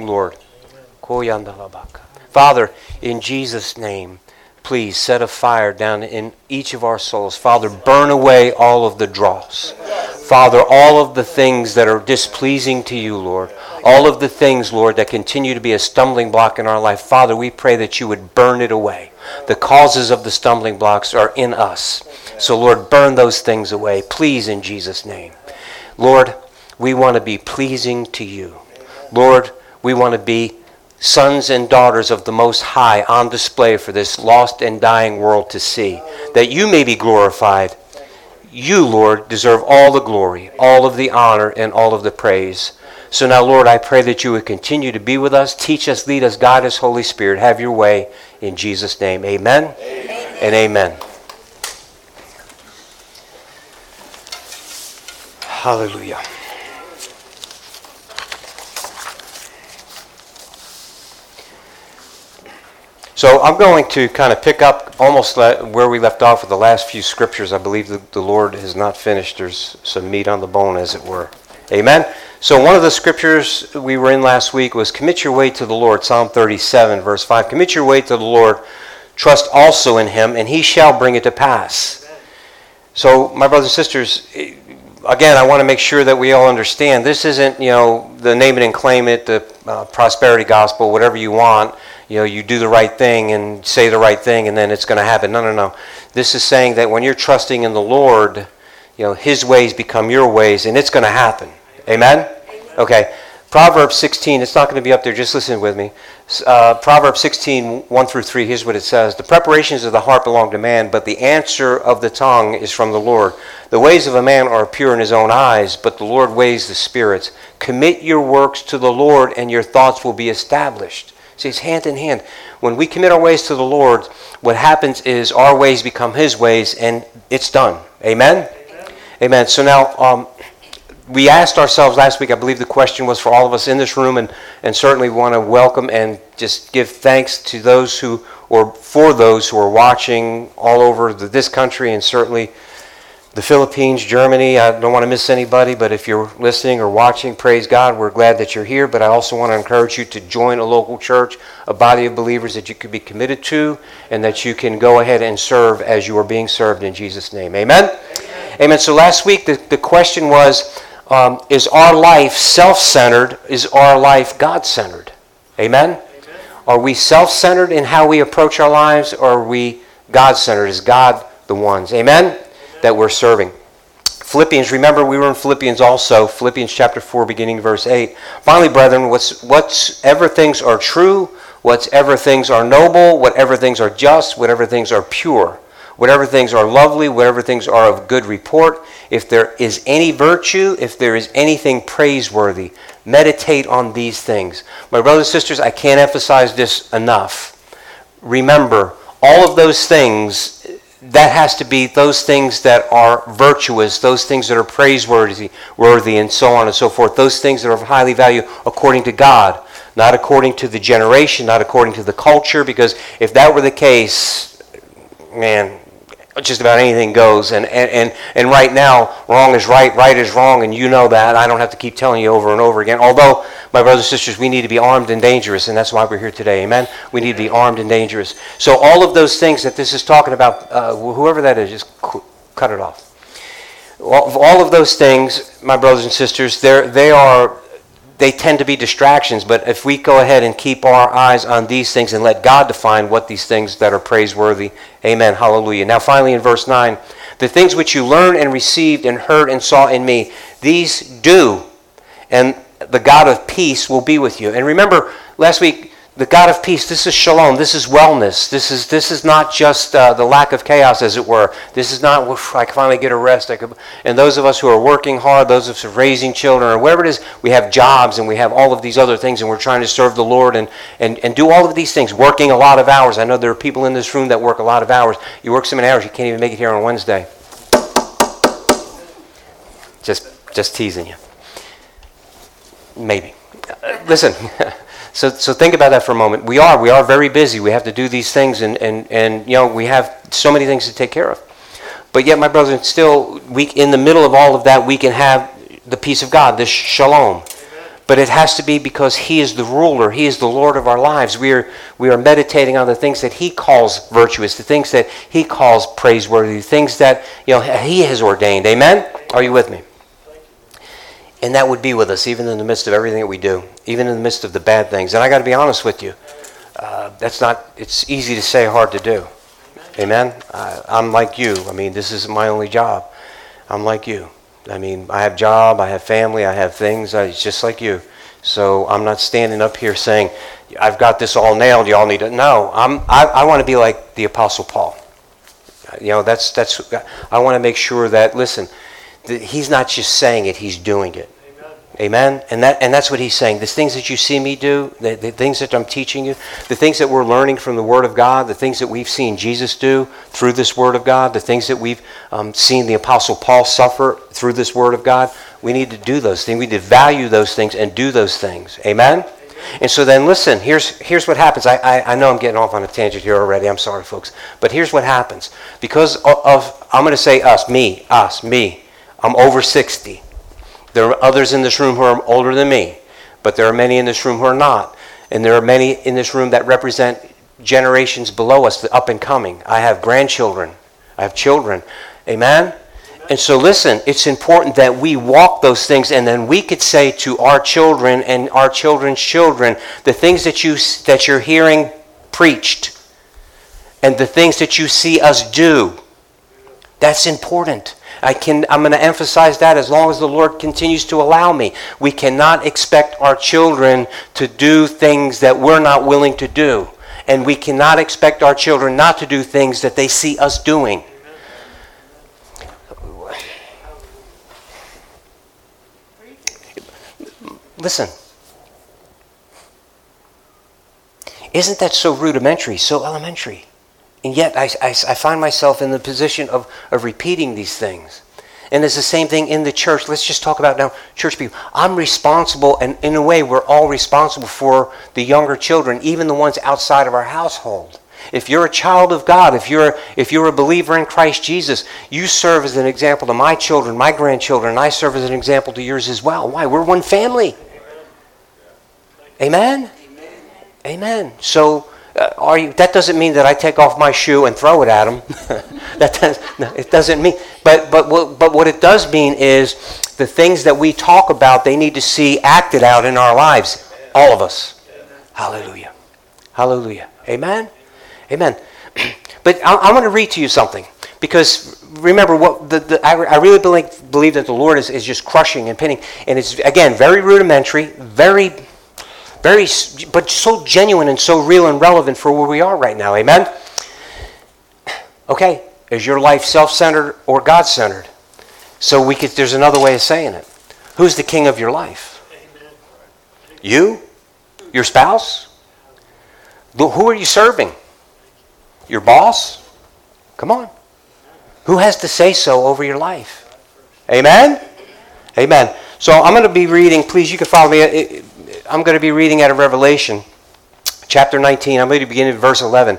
Lord. Father, in Jesus' name, please set a fire down in each of our souls. Father, burn away all of the dross. Father, all of the things that are displeasing to you, Lord. All of the things, Lord, that continue to be a stumbling block in our life. Father, we pray that you would burn it away. The causes of the stumbling blocks are in us. So, Lord, burn those things away, please, in Jesus' name. Lord, we want to be pleasing to you. Lord, we want to be sons and daughters of the Most High on display for this lost and dying world to see, that you may be glorified. You, Lord, deserve all the glory, all of the honor, and all of the praise. So now, Lord, I pray that you would continue to be with us, teach us, lead us, guide us, Holy Spirit. Have your way in Jesus' name. Amen, amen. and amen. Hallelujah. So I'm going to kind of pick up almost where we left off with the last few scriptures. I believe the Lord has not finished. There's some meat on the bone, as it were. Amen. So one of the scriptures we were in last week was commit your way to the Lord, Psalm 37, verse 5. Commit your way to the Lord, trust also in him, and he shall bring it to pass. So, my brothers and sisters, again, I want to make sure that we all understand this isn't, you know, the name it and claim it, the uh, prosperity gospel, whatever you want you know, you do the right thing and say the right thing and then it's going to happen. No, no, no. This is saying that when you're trusting in the Lord, you know, His ways become your ways and it's going to happen. Amen? Okay. Proverbs 16, it's not going to be up there, just listen with me. Uh, Proverbs 16, 1 through 3, here's what it says The preparations of the heart belong to man, but the answer of the tongue is from the Lord. The ways of a man are pure in his own eyes, but the Lord weighs the spirits. Commit your works to the Lord, and your thoughts will be established. See, it's hand in hand. When we commit our ways to the Lord, what happens is our ways become His ways, and it's done. Amen? Amen. Amen. So now, um, we asked ourselves last week, I believe the question was for all of us in this room, and, and certainly want to welcome and just give thanks to those who, or for those who are watching all over the, this country and certainly the Philippines, Germany. I don't want to miss anybody, but if you're listening or watching, praise God. We're glad that you're here. But I also want to encourage you to join a local church, a body of believers that you could be committed to, and that you can go ahead and serve as you are being served in Jesus' name. Amen? Amen. Amen. So last week, the, the question was um, Is our life self centered? Is our life God centered? Amen? Amen? Are we self centered in how we approach our lives, or are we God centered? Is God the ones? Amen? That we're serving. Philippians, remember we were in Philippians also, Philippians chapter 4, beginning verse 8. Finally, brethren, what's, whatsoever things are true, whatever things are noble, whatever things are just, whatever things are pure, whatever things are lovely, whatever things are of good report, if there is any virtue, if there is anything praiseworthy, meditate on these things. My brothers and sisters, I can't emphasize this enough. Remember, all of those things that has to be those things that are virtuous, those things that are praiseworthy, worthy, and so on and so forth. Those things that are of highly value according to God, not according to the generation, not according to the culture. Because if that were the case, man, just about anything goes. And, and, and, and right now, wrong is right, right is wrong, and you know that. I don't have to keep telling you over and over again. Although, my brothers and sisters, we need to be armed and dangerous, and that's why we're here today. Amen? We need to be armed and dangerous. So, all of those things that this is talking about, uh, whoever that is, just cut it off. All of those things, my brothers and sisters, they are they tend to be distractions, but if we go ahead and keep our eyes on these things and let God define what these things that are praiseworthy, amen, hallelujah. Now, finally, in verse 9, the things which you learned and received and heard and saw in me, these do, and the God of peace will be with you. And remember, last week, the God of peace, this is shalom, this is wellness. This is, this is not just uh, the lack of chaos, as it were. This is not, I finally get a rest. And those of us who are working hard, those of us who are raising children, or whatever it is, we have jobs and we have all of these other things, and we're trying to serve the Lord and, and, and do all of these things, working a lot of hours. I know there are people in this room that work a lot of hours. You work so many hours, you can't even make it here on Wednesday. Just, just teasing you. Maybe. Uh, listen. So, so think about that for a moment. We are, we are very busy. We have to do these things, and, and, and you know, we have so many things to take care of. But yet, my brothers, still, we, in the middle of all of that, we can have the peace of God, this shalom. but it has to be because He is the ruler. He is the Lord of our lives. We are, we are meditating on the things that He calls virtuous, the things that He calls praiseworthy, the things that you know, He has ordained. Amen? Are you with me? And that would be with us, even in the midst of everything that we do, even in the midst of the bad things. And I got to be honest with you, uh, that's not, it's easy to say, hard to do. Amen? I, I'm like you. I mean, this isn't my only job. I'm like you. I mean, I have job, I have family, I have things. I, just like you. So I'm not standing up here saying, I've got this all nailed. Y'all need to. No, I'm, I, I want to be like the Apostle Paul. You know, that's, that's, I want to make sure that, listen, he's not just saying it, he's doing it. Amen. And that and that's what he's saying. The things that you see me do, the, the, things that I'm teaching you, the things that we're learning from the Word of God, the things that we've seen Jesus do through this Word of God, the things that we've um, seen the Apostle Paul suffer through this Word of God, we need to do those things. We need to value those things and do those things. Amen. Amen. And so then listen, here's, here's what happens. I, I, I, know I'm getting off on a tangent here already. I'm sorry, folks. But here's what happens. Because of, of I'm going to say us, me, us, me. I'm over 60. There are others in this room who are older than me, but there are many in this room who are not. And there are many in this room that represent generations below us, the up and coming. I have grandchildren, I have children. Amen? And so, listen, it's important that we walk those things, and then we could say to our children and our children's children the things that, you, that you're hearing preached and the things that you see us do. That's important. I can, I'm going to emphasize that as long as the Lord continues to allow me. We cannot expect our children to do things that we're not willing to do. And we cannot expect our children not to do things that they see us doing. Listen. Isn't that so rudimentary, so elementary? And yet I, I, I, find myself in the position of, of repeating these things. And it's the same thing in the church. Let's just talk about now church people. I'm responsible, and in a way, we're all responsible for the younger children, even the ones outside of our household. If you're a child of God, if you're, if you're a believer in Christ Jesus, you serve as an example to my children, my grandchildren, and I serve as an example to yours as well. Why? We're one family. Amen? Amen. Amen. So, Uh, are you, that doesn't mean that I take off my shoe and throw it at them. that does, no, it doesn't mean. But, but, but what it does mean is the things that we talk about, they need to see acted out in our lives. All of us. Hallelujah. Hallelujah. Amen? Amen. But I, I want to read to you something. Because remember, what the, the, I, I really believe, believe that the Lord is, is just crushing and pinning. And it's, again, very rudimentary, very very, but so genuine and so real and relevant for where we are right now. Amen? Okay, is your life self centered or God centered? So we could, there's another way of saying it. Who's the king of your life? You? Your spouse? Who are you serving? Your boss? Come on. Who has to say so over your life? Amen? Amen. So I'm going to be reading, please, you can follow me. I'm going to be reading out of Revelation chapter 19. I'm going to begin in verse 11.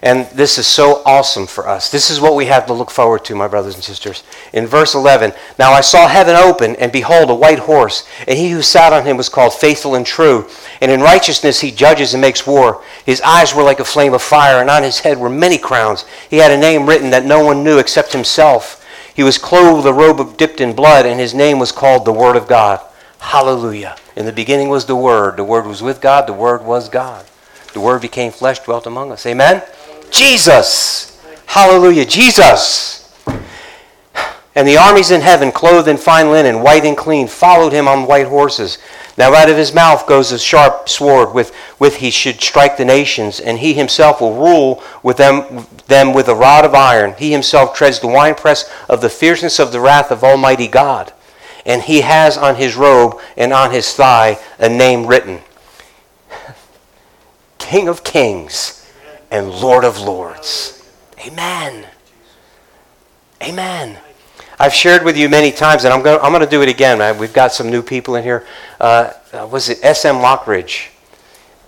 And this is so awesome for us. This is what we have to look forward to, my brothers and sisters. In verse 11, Now I saw heaven open, and behold, a white horse, and he who sat on him was called Faithful and True. And in righteousness he judges and makes war. His eyes were like a flame of fire, and on his head were many crowns. He had a name written that no one knew except himself. He was clothed with a robe dipped in blood, and his name was called the Word of God. Hallelujah. In the beginning was the Word. The Word was with God. The Word was God. The Word became flesh, dwelt among us. Amen? Jesus. Hallelujah. Jesus. And the armies in heaven, clothed in fine linen, white and clean, followed him on white horses. Now out of his mouth goes a sharp sword, with, with he should strike the nations, and he himself will rule with them, them with a rod of iron. He himself treads the winepress of the fierceness of the wrath of Almighty God and he has on his robe and on his thigh a name written King of Kings and Lord of Lords. Amen. Amen. I've shared with you many times, and I'm going, I'm going to do it again. Man. We've got some new people in here. Uh, uh was it S.M. Lockridge?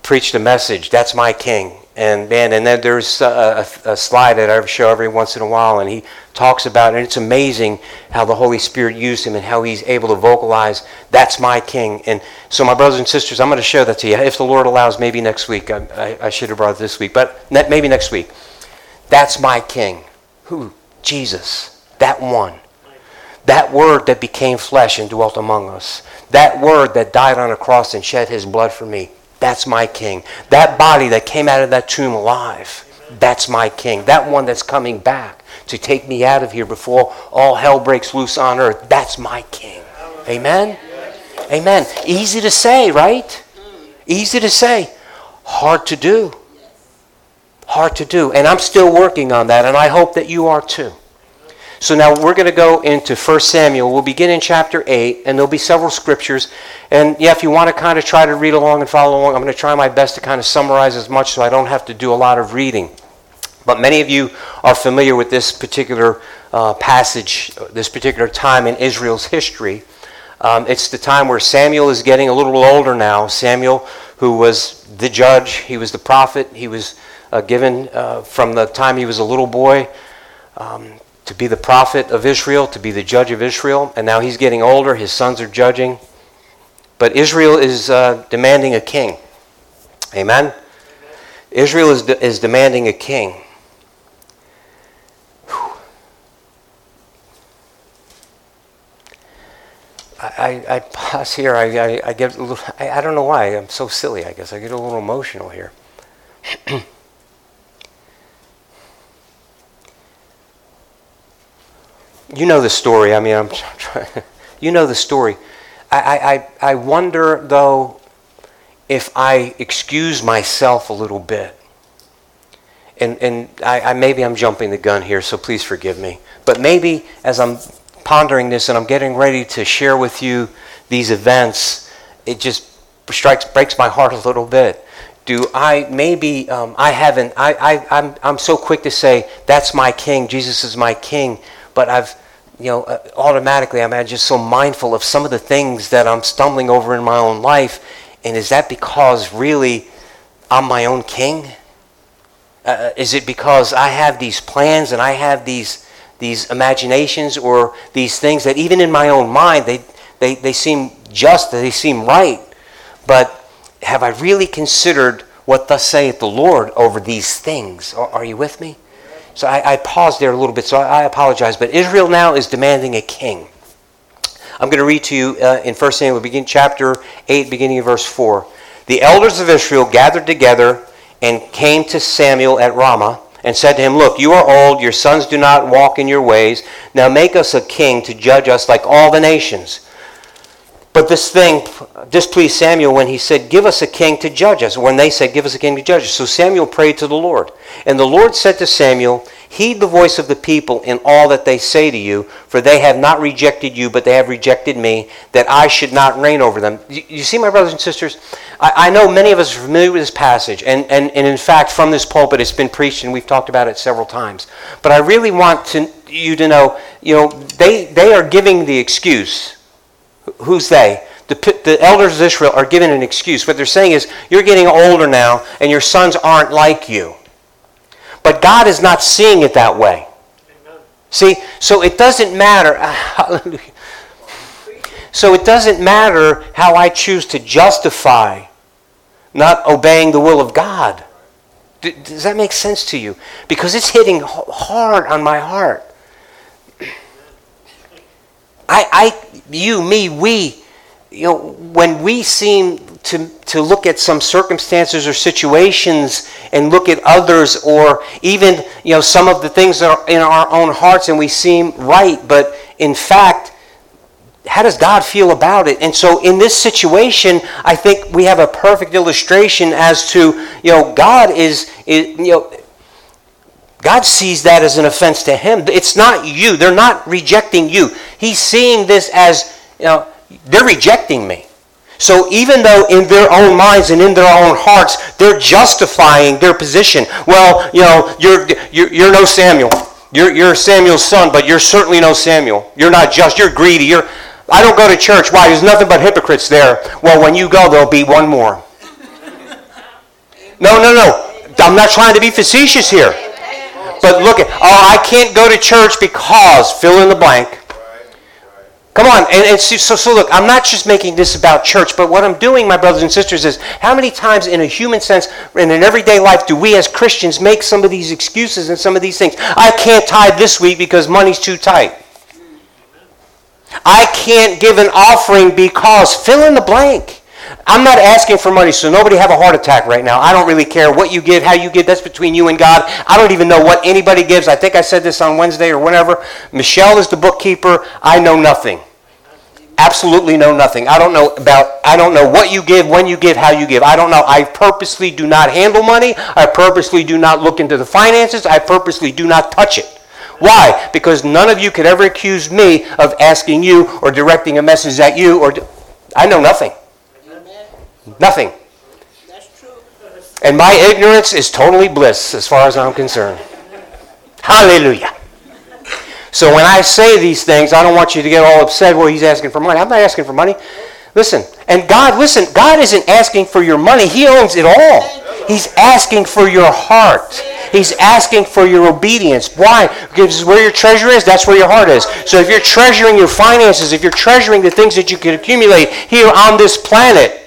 Preached a message, That's My King. And man, and then there's uh, a, a, a slide that I show every once in a while, and he talks about, and it's amazing how the Holy Spirit used him and how he's able to vocalize, "That's my King." And so, my brothers and sisters, I'm going to show that to you if the Lord allows. Maybe next week. I, I, I should have brought it this week, but maybe next week. That's my King. Who? Jesus. That one. That word that became flesh and dwelt among us. That word that died on a cross and shed his blood for me. That's my king. That body that came out of that tomb alive. That's my king. That one that's coming back to take me out of here before all hell breaks loose on earth. That's my king. Amen? Amen. Easy to say, right? Easy to say. Hard to do. Hard to do. And I'm still working on that, and I hope that you are too. So now we're going to go into 1 Samuel. We'll begin in chapter 8, and there'll be several scriptures. And yeah, if you want to kind of try to read along and follow along, I'm going to try my best to kind of summarize as much so I don't have to do a lot of reading. But many of you are familiar with this particular uh, passage, this particular time in Israel's history. Um, it's the time where Samuel is getting a little older now. Samuel, who was the judge, he was the prophet, he was uh, given uh, from the time he was a little boy. Um, to be the prophet of Israel, to be the judge of Israel, and now he's getting older, his sons are judging. But Israel is uh, demanding a king. Amen? Amen. Israel is, de- is demanding a king. I, I, pause here. I, I, I get a little, I, I don't know why. I'm so silly, I guess. I get a little emotional here. you know the story. I mean, I'm trying, you know the story. I, I, I wonder, though, if I excuse myself a little bit. And, and I, I, maybe I'm jumping the gun here, so please forgive me. But maybe as I'm pondering this and I'm getting ready to share with you these events, it just strikes, breaks my heart a little bit. Do I maybe um, I haven't I, I I'm I'm so quick to say that's my king Jesus is my king but I've you know, uh, automatically I'm just so mindful of some of the things that I'm stumbling over in my own life. And is that because really I'm my own king? Uh, uh, is it because I have these plans and I have these these imaginations or these things that even in my own mind they, they, they seem just, they seem right. But have I really considered what thus saith the Lord over these things? Are, are you with me? So I, I paused there a little bit, so I, I, apologize. But Israel now is demanding a king. I'm going to read to you uh, in 1 Samuel, begin chapter 8, beginning of verse 4. The elders of Israel gathered together and came to Samuel at Ramah and said to him, Look, you are old, your sons do not walk in your ways. Now make us a king to judge us like all the nations. But this thing displeased Samuel when he said, Give us a king to judge us. When they said, Give us a king to judge us. So Samuel prayed to the Lord. And the Lord said to Samuel, Heed the voice of the people in all that they say to you, for they have not rejected you, but they have rejected me, that I should not reign over them. You see, my brothers and sisters, I, I know many of us are familiar with this passage. And, and, and in fact, from this pulpit, it's been preached, and we've talked about it several times. But I really want to, you to know, you know, they, they are giving the excuse Who's they? The, the elders of Israel are given an excuse. What they're saying is, you're getting older now, and your sons aren't like you. But God is not seeing it that way. Amen. See, so it doesn't matter. So it doesn't matter how I choose to justify not obeying the will of God. Does that make sense to you? Because it's hitting hard on my heart. I, I, you, me, we, you know, when we seem to, to look at some circumstances or situations and look at others or even, you know, some of the things that are in our own hearts and we seem right, but in fact, how does God feel about it? And so in this situation, I think we have a perfect illustration as to, you know, God is, is you know, God sees that as an offense to him. It's not you. They're not rejecting you. He's seeing this as, you know, they're rejecting me. So even though in their own minds and in their own hearts, they're justifying their position. Well, you know, you're, you're, you're no Samuel. You're, you're Samuel's son, but you're certainly no Samuel. You're not just. You're greedy. You're, I don't go to church. Why? There's nothing but hypocrites there. Well, when you go, there'll be one more. No, no, no. I'm I'm not trying to be facetious here. But look at, oh, I can't go to church because fill in the blank. Come on, and, and so, so look, I'm not just making this about church, but what I'm doing, my brothers and sisters, is how many times in a human sense, in an everyday life, do we as Christians make some of these excuses and some of these things? I can't tithe this week because money's too tight. I can't give an offering because fill in the blank. I'm not asking for money, so nobody have a heart attack right now. I don't really care what you give, how you give. That's between you and God. I don't even know what anybody gives. I think I said this on Wednesday or whenever. Michelle is the bookkeeper. I know nothing. Absolutely know nothing. I don't know about. I don't know what you give, when you give, how you give. I don't know. I purposely do not handle money. I purposely do not look into the finances. I purposely do not touch it. Why? Because none of you could ever accuse me of asking you or directing a message at you or. I know nothing. Nothing. And my ignorance is totally bliss as far as I'm concerned. Hallelujah. So when I say these things, I don't want you to get all upset, well, he's asking for money. I'm not asking for money. Listen, and God, listen, God isn't asking for your money. He owns it all. He's asking for your heart. He's asking for your obedience. Why? Because where your treasure is, that's where your heart is. So if you're treasuring your finances, if you're treasuring the things that you can accumulate here on this planet,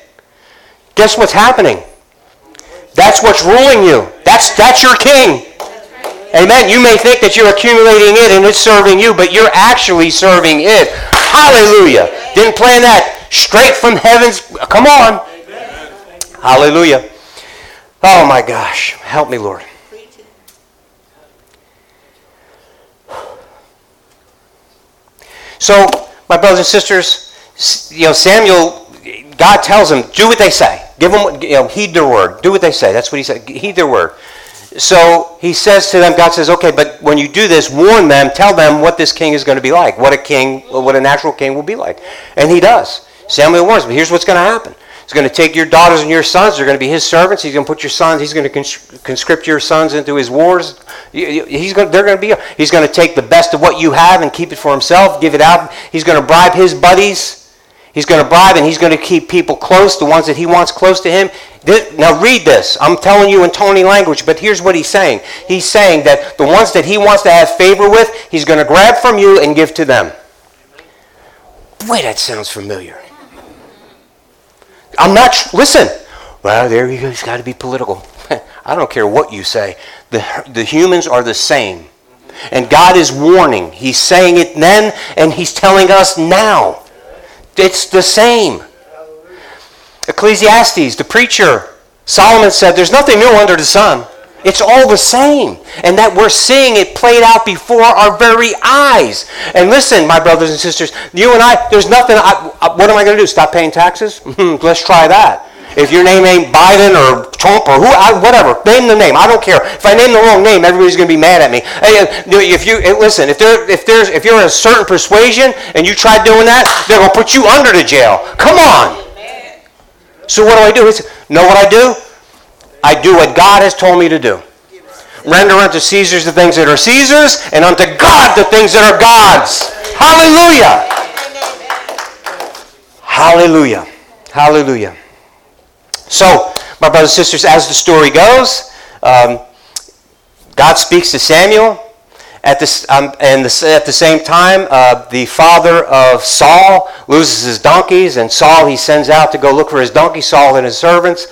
Guess what's happening? That's what's ruling you. That's, that's your king. Amen. You may think that you're accumulating it and it's serving you, but you're actually serving it. Hallelujah. Didn't plan that. Straight from heavens. Come on. Hallelujah. Oh my gosh. Help me, Lord. So, my brothers and sisters, you know, Samuel God tells them, do what they say. Give them, you know, heed their word. Do what they say. That's what he said. Heed their word. So he says to them, God says, okay, but when you do this, warn them, tell them what this king is going to be like, what a king, what a natural king will be like. And he does. Samuel warns, but here's what's going to happen. He's going to take your daughters and your sons. They're going to be his servants. He's going to put your sons. He's going to conscript your sons into his wars. He's going. They're going to be. He's going to take the best of what you have and keep it for himself. Give it out. He's going to bribe his buddies He's going to bribe and he's going to keep people close, the ones that he wants close to him. Now, read this. I'm telling you in Tony language, but here's what he's saying. He's saying that the ones that he wants to have favor with, he's going to grab from you and give to them. Boy, that sounds familiar. I'm not, listen. Well, there you go. He's got to be political. I don't care what you say. The, the humans are the same. And God is warning. He's saying it then, and He's telling us now. It's the same. Ecclesiastes, the preacher, Solomon said, There's nothing new under the sun. It's all the same. And that we're seeing it played out before our very eyes. And listen, my brothers and sisters, you and I, there's nothing, I, what am I going to do? Stop paying taxes? Let's try that. If your name ain't Biden or Trump or who, I, whatever, name the name. I don't care. If I name the wrong name, everybody's going to be mad at me. Uh, if you listen, if there, if there's, if you're a certain persuasion and you try doing that, they're going to put you under the jail. Come on. So what do I do? Know what I do? I do what God has told me to do. Render unto Caesar's the things that are Caesar's, and unto God the things that are God's. Hallelujah. Hallelujah. Hallelujah. So, my brothers and sisters, as the story goes, um, God speaks to Samuel. At, this, um, and at the same time, uh, the father of Saul loses his donkeys, and Saul he sends out to go look for his donkey. Saul and his servants,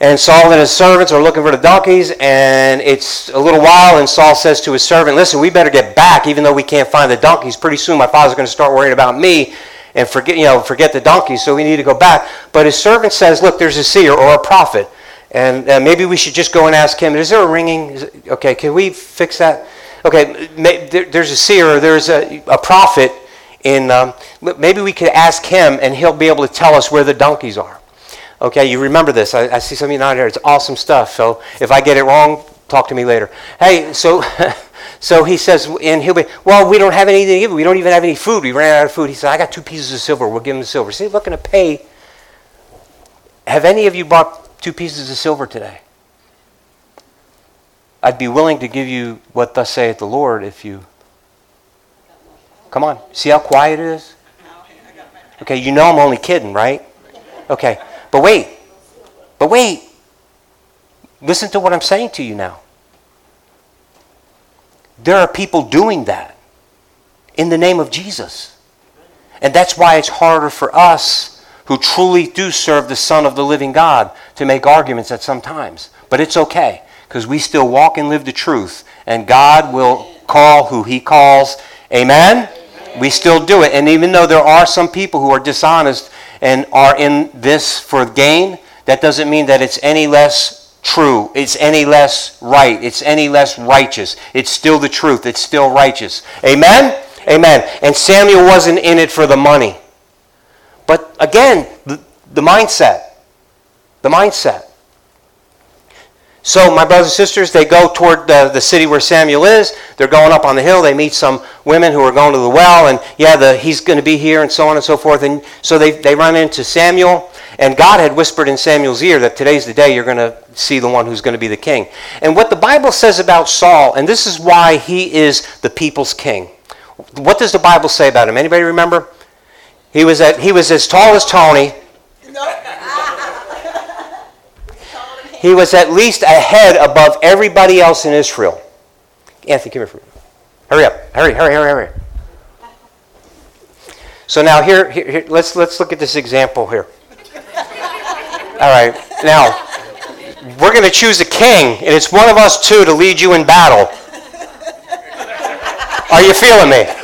and Saul and his servants are looking for the donkeys, and it's a little while, and Saul says to his servant, "Listen, we better get back, even though we can't find the donkeys. Pretty soon, my father's going to start worrying about me, and forget, you know, forget the donkeys, so we need to go back. But his servant says, Look, there's a seer or a prophet, and uh, maybe we should just go and ask him, Is there a ringing? It, okay, can we fix that? Okay, may, there, there's a seer or there's a, a prophet, in, um, maybe we could ask him, and he'll be able to tell us where the donkeys are. Okay, you remember this. I, I see some of you not here. It's awesome stuff. So if I get it wrong, talk to me later. Hey, so. So he says, and he'll be, well, we don't have anything to give. We don't even have any food. We ran out of food. He said, I got two pieces of silver. We'll give him the silver. See, looking to pay. Have any of you bought two pieces of silver today? I'd be willing to give you what thus saith the Lord if you. Come on. See how quiet it is? Okay, you know I'm only kidding, right? Okay. But wait. But wait. Listen to what I'm saying to you now. There are people doing that in the name of Jesus. And that's why it's harder for us who truly do serve the Son of the living God to make arguments at some times. But it's okay because we still walk and live the truth, and God will call who He calls. Amen? Amen? We still do it. And even though there are some people who are dishonest and are in this for gain, that doesn't mean that it's any less true. It's any less right. It's any less righteous. It's still the truth. It's still righteous. Amen? Amen. And Samuel wasn't in it for the money. But again, the, the mindset. The mindset. So, my brothers and sisters, they go toward the, the city where Samuel is. They're going up on the hill. They meet some women who are going to the well, and yeah, the, he's going to be here, and so on and so forth. And so they, they run into Samuel, and God had whispered in Samuel's ear that today's the day you're going to see the one who's going to be the king. And what the Bible says about Saul, and this is why he is the people's king. What does the Bible say about him? Anybody remember? He was, at, he was as tall as Tony. he was at least a head above everybody else in Israel. Anthony, come here for me. Hurry up. Hurry, hurry, hurry, hurry. So now here, here, here, let's, let's look at this example here. All right. Now, we're going to choose a king, and it's one of us two to lead you in battle. Are you feeling me?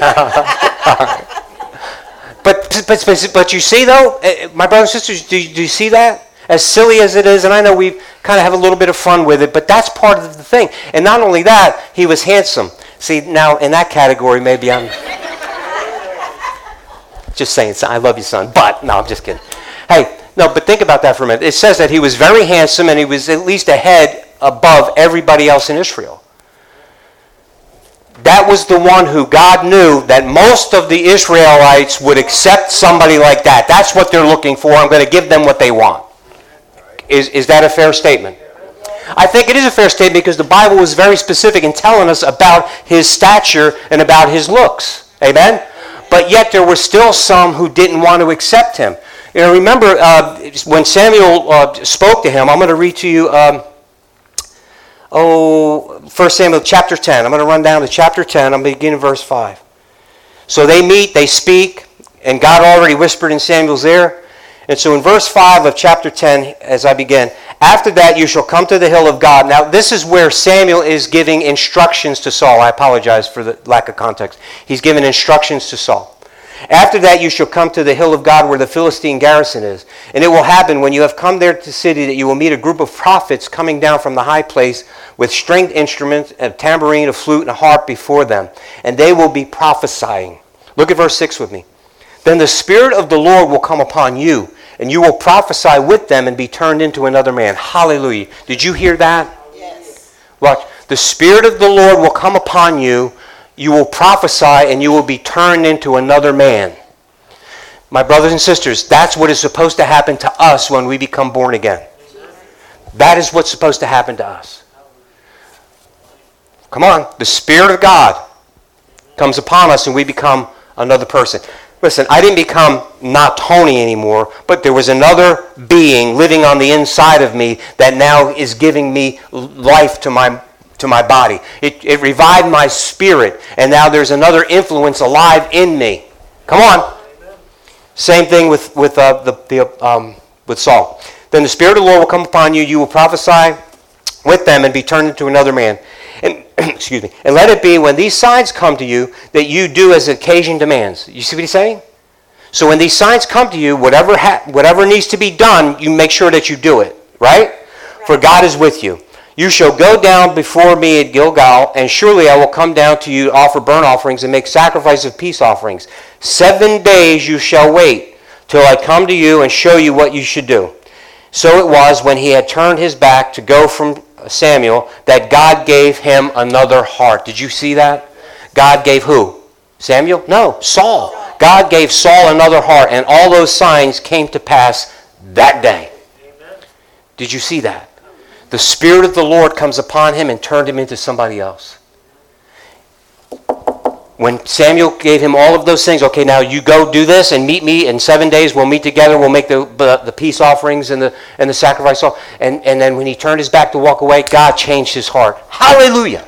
but, but, but, but you see, though, eh, my brothers and sisters, do, do you see that? As silly as it is, and I know we kind of have a little bit of fun with it, but that's part of the thing. And not only that, he was handsome. See, now in that category, maybe I'm just saying, I love you, son. But, no, I'm just kidding. No, but think about that for a minute. It says that he was very handsome and he was at least a head above everybody else in Israel. That was the one who God knew that most of the Israelites would accept somebody like that. That's what they're looking for. I'm going to give them what they want. Is, is that a fair statement? I think it is a fair statement because the Bible was very specific in telling us about his stature and about his looks. Amen? But yet there were still some who didn't want to accept him. Know, remember uh, when Samuel uh, spoke to him, I'm going to read to you, um, oh, 1 Samuel chapter 10. I'm going to run down to chapter 10. I'm beginning verse 5. So they meet, they speak, and God already whispered in Samuel's ear. And so in verse 5 of chapter 10, as I begin, after that you shall come to the hill of God. Now, this is where Samuel is giving instructions to Saul. I apologize for the lack of context. He's giving instructions to Saul. After that you shall come to the hill of God where the Philistine garrison is. And it will happen when you have come there to the city that you will meet a group of prophets coming down from the high place with stringed instruments, a tambourine, a flute, and a harp before them. And they will be prophesying. Look at verse 6 with me. Then the Spirit of the Lord will come upon you and you will prophesy with them and be turned into another man. Hallelujah. Did you hear that? Yes. Watch. The Spirit of the Lord will come upon you. You will prophesy and you will be turned into another man. My brothers and sisters, that's what is supposed to happen to us when we become born again. That is what's supposed to happen to us. Come on. The Spirit of God comes upon us and we become another person. Listen, I didn't become not Tony anymore, but there was another being living on the inside of me that now is giving me life to my to my body. It, it revived my spirit, and now there's another influence alive in me. Come on. Same thing with with uh, the, the um, with Saul. Then the Spirit of the Lord will come upon you. You will prophesy with them and be turned into another man. And excuse me. And let it be when these signs come to you that you do as occasion demands. You see what he's saying? So when these signs come to you, whatever ha- whatever needs to be done, you make sure that you do it, right? right? For God is with you. You shall go down before me at Gilgal, and surely I will come down to you to offer burnt offerings and make sacrifice of peace offerings. Seven days you shall wait till I come to you and show you what you should do. So it was when he had turned his back to go from Samuel that God gave him another heart. Did you see that? God gave who? Samuel? No, Saul. God gave Saul another heart, and all those signs came to pass that day. Did you see that? The Spirit of the Lord comes upon him and turned him into somebody else. When Samuel gave him all of those things, okay, now you go do this and meet me in seven days. We'll meet together. We'll make the, the, the peace offerings and the, and the sacrifice. And, and then when he turned his back to walk away, God changed his heart. Hallelujah.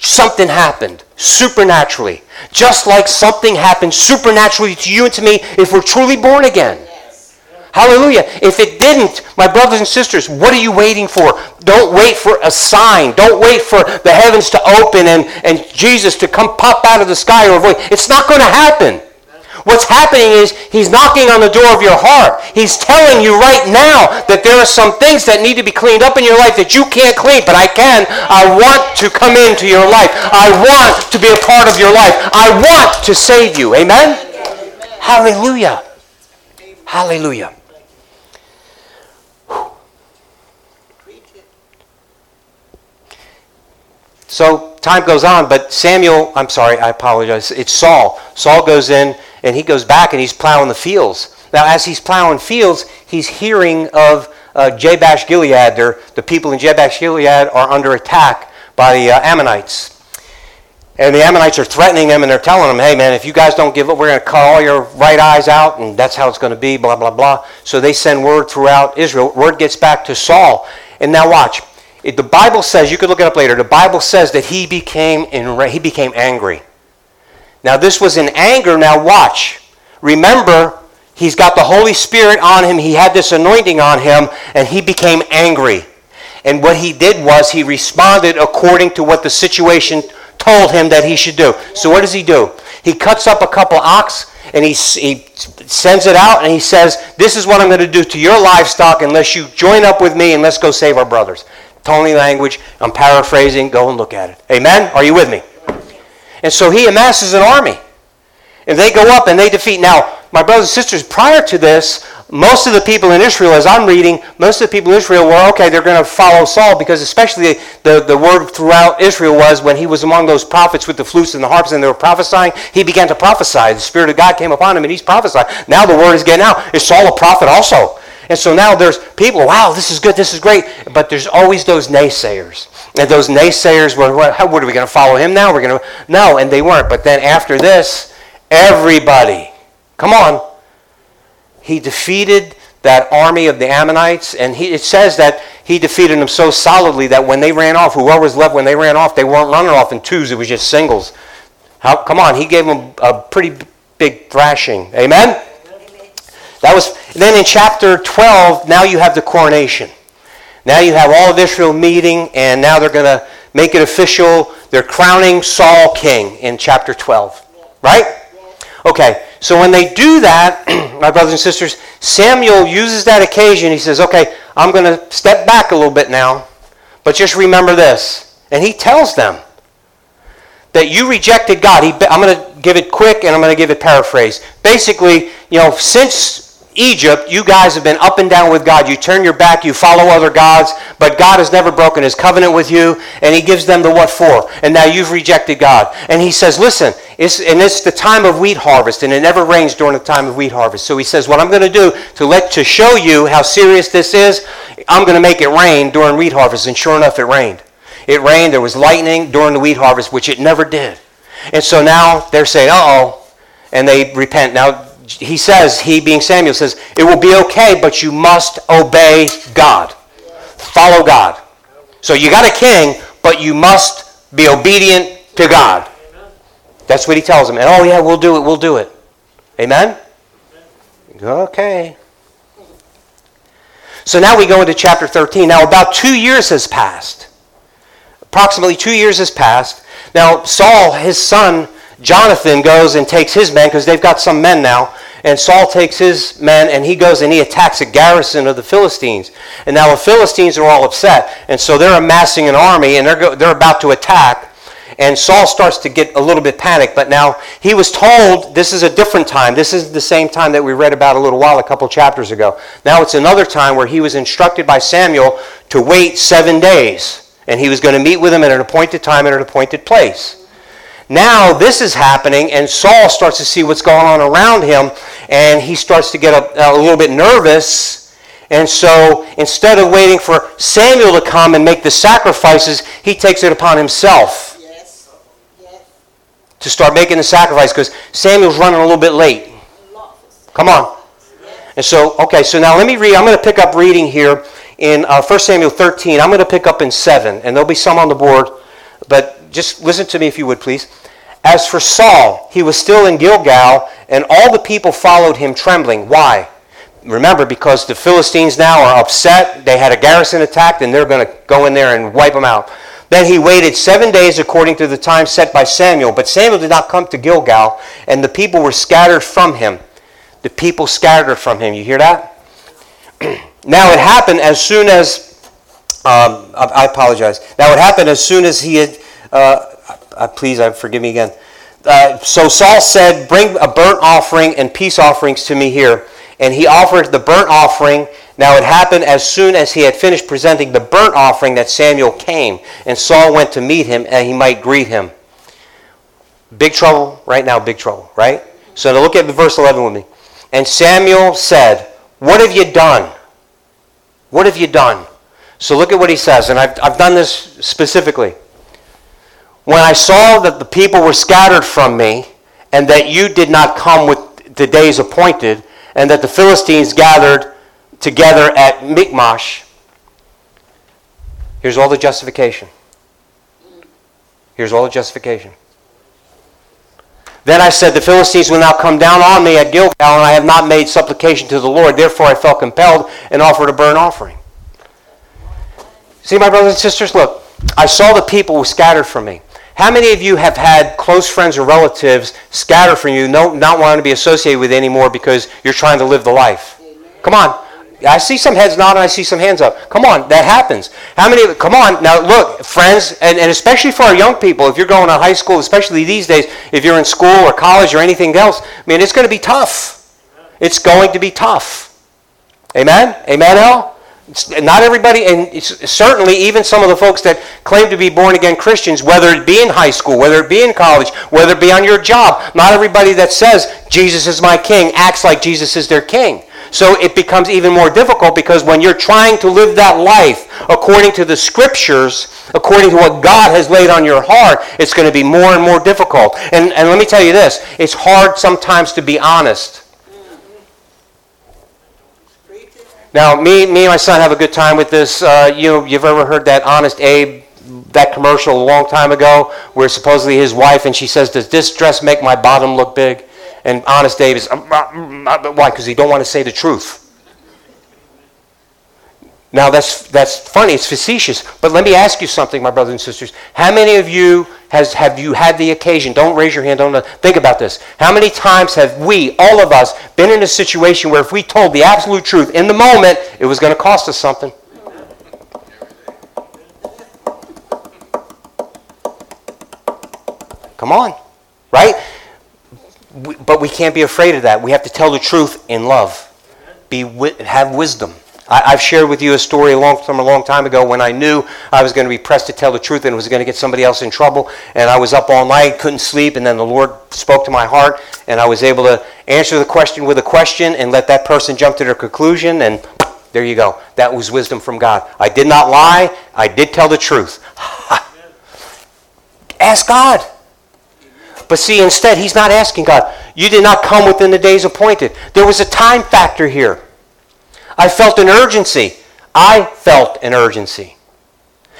Something happened supernaturally. Just like something happened supernaturally to you and to me if we're truly born again. Hallelujah. If it didn't, my brothers and sisters, what are you waiting for? Don't wait for a sign. Don't wait for the heavens to open and, and Jesus to come pop out of the sky or voice. It's not going to happen. What's happening is he's knocking on the door of your heart. He's telling you right now that there are some things that need to be cleaned up in your life that you can't clean, but I can. I want to come into your life. I want to be a part of your life. I want to save you. Amen? Amen. Hallelujah. Hallelujah. So time goes on, but Samuel, I'm sorry, I apologize. It's Saul. Saul goes in and he goes back and he's plowing the fields. Now, as he's plowing fields, he's hearing of uh, Jabesh Gilead. They're, the people in Jabesh Gilead are under attack by the uh, Ammonites. And the Ammonites are threatening them and they're telling them, hey, man, if you guys don't give up, we're going to cut all your right eyes out and that's how it's going to be, blah, blah, blah. So they send word throughout Israel. Word gets back to Saul. And now watch. It, the Bible says, you could look it up later, the Bible says that he became, he became angry. Now, this was in anger. Now, watch. Remember, he's got the Holy Spirit on him. He had this anointing on him, and he became angry. And what he did was he responded according to what the situation told him that he should do. So, what does he do? He cuts up a couple ox and he, he sends it out and he says, This is what I'm going to do to your livestock unless you join up with me and let's go save our brothers. Tony language, I'm paraphrasing, go and look at it. Amen? Are you with me? And so he amasses an army. And they go up and they defeat. Now, my brothers and sisters, prior to this, most of the people in Israel, as I'm reading, most of the people in Israel were okay, they're going to follow Saul because, especially, the, the word throughout Israel was when he was among those prophets with the flutes and the harps and they were prophesying, he began to prophesy. The Spirit of God came upon him and he's prophesying. Now the word is getting out. Is Saul a prophet also? And so now there's people, wow, this is good, this is great. But there's always those naysayers. And those naysayers were, what, how, what are we going to follow him now? We're going to, no, and they weren't. But then after this, everybody, come on, he defeated that army of the Ammonites, and he, it says that he defeated them so solidly that when they ran off, whoever was left when they ran off, they weren't running off in twos, it was just singles. How, come on, he gave them a pretty big thrashing. Amen? That was then in chapter 12, now you have the coronation. Now you have all of Israel meeting, and now they're going to make it official. They're crowning Saul king in chapter 12. Right? Okay, so when they do that, my brothers and sisters, Samuel uses that occasion. He says, Okay, I'm going to step back a little bit now, but just remember this. And he tells them that you rejected God. He, I'm going to give it quick and I'm going to give it paraphrase. Basically, you know, since Egypt, you guys have been up and down with God. You turn your back, you follow other gods, but God has never broken his covenant with you, and he gives them the what for. And now you've rejected God. And he says, listen, it's, and it's the time of wheat harvest, and it never rains during the time of wheat harvest. So he says, what I'm going to do to let to show you how serious this is, I'm going to make it rain during wheat harvest. And sure enough, it rained. It rained. There was lightning during the wheat harvest, which it never did. And so now they're saying, uh-oh, and they repent. Now, he says, he being Samuel says, it will be okay, but you must obey God. Follow God. So you got a king, but you must be obedient to God. That's what he tells him. And oh yeah, we'll do it, we'll do it. Amen? Okay. So now we go into chapter 13. Now about two years has passed. Approximately two years has passed. Now Saul, his son, Jonathan goes and takes his men, because they've got some men now, and Saul takes his men and he goes and he attacks a garrison of the Philistines. And now the Philistines are all upset, and so they're amassing an army and they're, go, they're about to attack. And Saul starts to get a little bit panicked, but now he was told this is a different time. This is the same time that we read about a little while, a couple chapters ago. Now it's another time where he was instructed by Samuel to wait seven days. And he was going to meet with him at an appointed time at an appointed place. Now this is happening, and Saul starts to see what's going on around him, and he starts to get a, a little bit nervous. And so instead of waiting for Samuel to come and make the sacrifices, he takes it upon himself. To start making the sacrifice because Samuel's running a little bit late. Come on. And so, okay, so now let me read. I'm going to pick up reading here in uh, 1 Samuel 13. I'm going to pick up in 7, and there'll be some on the board, but just listen to me if you would, please. As for Saul, he was still in Gilgal, and all the people followed him trembling. Why? Remember, because the Philistines now are upset. They had a garrison attacked, and they're going to go in there and wipe them out. Then he waited seven days according to the time set by Samuel. But Samuel did not come to Gilgal, and the people were scattered from him. The people scattered from him. You hear that? now it happened as soon as, um, I, apologize. Now it happened as soon as he had, uh, uh, please uh, forgive me again. Uh, so Saul said, Bring a burnt offering and peace offerings to me here. And he offered the burnt offering now it happened as soon as he had finished presenting the burnt offering that Samuel came, and Saul went to meet him, and he might greet him. Big trouble right now, big trouble, right? So now look at verse 11 with me. And Samuel said, What have you done? What have you done? So look at what he says, and I've, I've done this specifically. When I saw that the people were scattered from me, and that you did not come with the days appointed, and that the Philistines gathered together at Michmash. Here's all the justification. Here's all the justification. Then I said, The Philistines will now come down on me at Gilgal, and I have not made supplication to the Lord. Therefore I felt compelled and offered a burnt offering. See, my brothers and sisters, look, I saw the people were scattered from me. How many of you have had close friends or relatives scatter from you, no, not wanting to be associated with anymore because you're trying to live the life? Come on. I see some heads nodding, I see some hands up. Come on, that happens. How many, come on, now look, friends, and, and especially for our young people, if you're going to high school, especially these days, if you're in school or college or anything else, I mean, it's going to be tough. It's going to be tough. Amen? Amen, Al? Not everybody, and certainly even some of the folks that claim to be born again Christians, whether it be in high school, whether it be in college, whether it be on your job, not everybody that says Jesus is my king acts like Jesus is their king. So it becomes even more difficult because when you're trying to live that life according to the scriptures, according to what God has laid on your heart, it's going to be more and more difficult. And, and let me tell you this it's hard sometimes to be honest. Now, me, me and my son have a good time with this. Uh, you you've ever heard that Honest Abe, that commercial a long time ago, where supposedly his wife and she says, "Does this dress make my bottom look big?" And Honest Dave is, uh, uh, uh, why? Because he don't want to say the truth. Now that's that's funny. It's facetious. But let me ask you something, my brothers and sisters. How many of you has have you had the occasion? Don't raise your hand. Don't uh, think about this. How many times have we, all of us, been in a situation where if we told the absolute truth in the moment, it was going to cost us something? Come on, right? but we can't be afraid of that. We have to tell the truth in love. Be have wisdom. I, have shared with you a story a long, from a long time ago when I knew I was going to be pressed to tell the truth and was going to get somebody else in trouble. And I was up all night, couldn't sleep, and then the Lord spoke to my heart, and I was able to answer the question with a question and let that person jump to their conclusion. And there you go. That was wisdom from God. I did not lie. I did tell the truth. Ask God. But see, instead, he's not asking God, You did not come within the days appointed. There was a time factor here. I felt an urgency. I felt an urgency.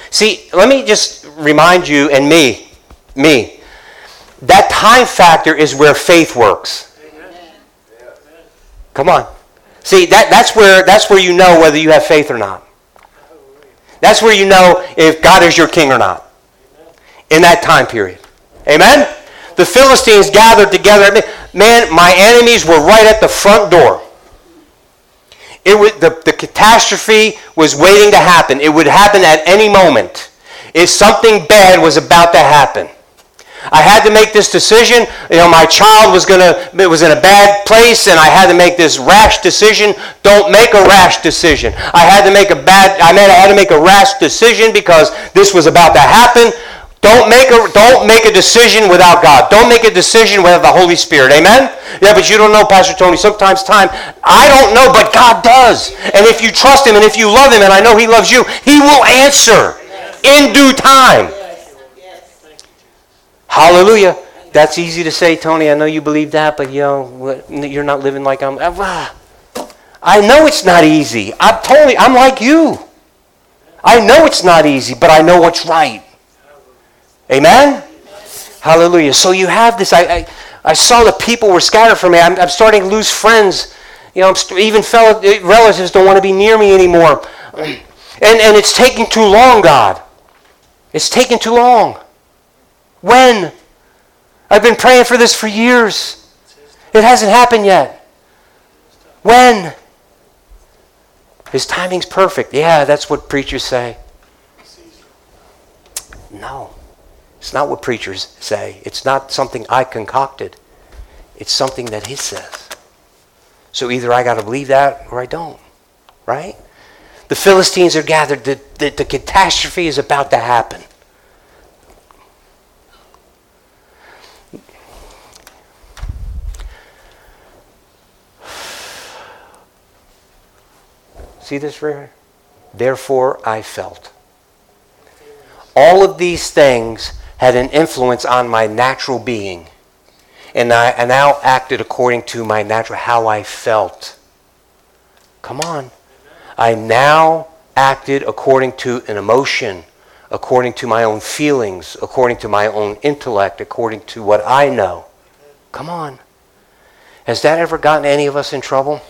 See, let me just remind you and me, me, that time factor is where faith works. Come on. See, that, that's, where, that's where you know whether you have faith or not. That's where you know if God is your king or not. In that time period. Amen? the Philistines gathered together. Man, my enemies were right at the front door. It the, the catastrophe was waiting to happen. It would happen at any moment. If something bad was about to happen. I had to make this decision. You know, my child was gonna was in a bad place, and I had to make this rash decision. Don't make a rash decision. I had to make a bad. I mean, I had to make a rash decision because this was about to happen. Don't make a don't make a decision without God. Don't make a decision without the Holy Spirit. Amen? Yeah, but you don't know, Pastor Tony. Sometimes time I don't know, but God does. And if you trust him and if you love him, and I know he loves you, he will answer in due time. Hallelujah. That's easy to say, Tony. I know you believe that, but you know, you're not living like I'm. Ah. I know it's not easy. I'm totally, I'm like you. I know it's not easy, but I know what's right. Amen? Hallelujah. So you have this. I, I, I saw the people were scattered from me. I'm, I'm starting to lose friends. You know, even fellow eh, relatives don't want to be near me anymore. And, and it's taking too long, God. It's taking too long. When? I've been praying for this for years. It hasn't happened yet. When? His timing's perfect. Yeah, that's what preachers say. No. It's not what preachers say. It's not something I concocted. It's something that he says. So either I got to believe that or I don't. Right? The Philistines are gathered. The, the, the catastrophe is about to happen. See this right Therefore I felt. All of these things had an influence on my natural being. And I, I now acted according to my natural, how I felt. Come on. I now acted according to an emotion, according to my own feelings, according to my own intellect, according to what I know. Come on. Has that ever gotten any of us in trouble?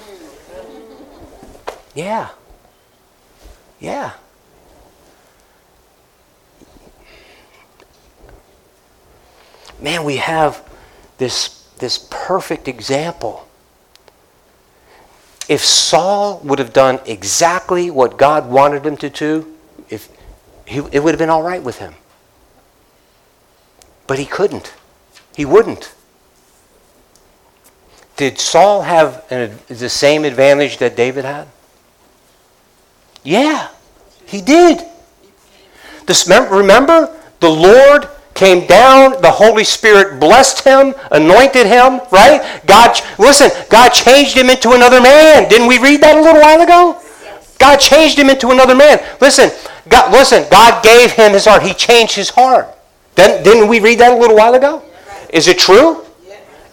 Yeah. Yeah. Man, we have this, this perfect example. If Saul would have done exactly what God wanted him to do, if, he, it would have been all right with him. But he couldn't. He wouldn't. Did Saul have an, the same advantage that David had? Yeah, he did. This, remember, the Lord came down, the Holy Spirit blessed him, anointed him, right? God, listen, God changed him into another man. Didn't we read that a little while ago? God changed him into another man. Listen, God, listen, God gave him his heart. He changed his heart. Didn't, didn't we read that a little while ago? Is it true?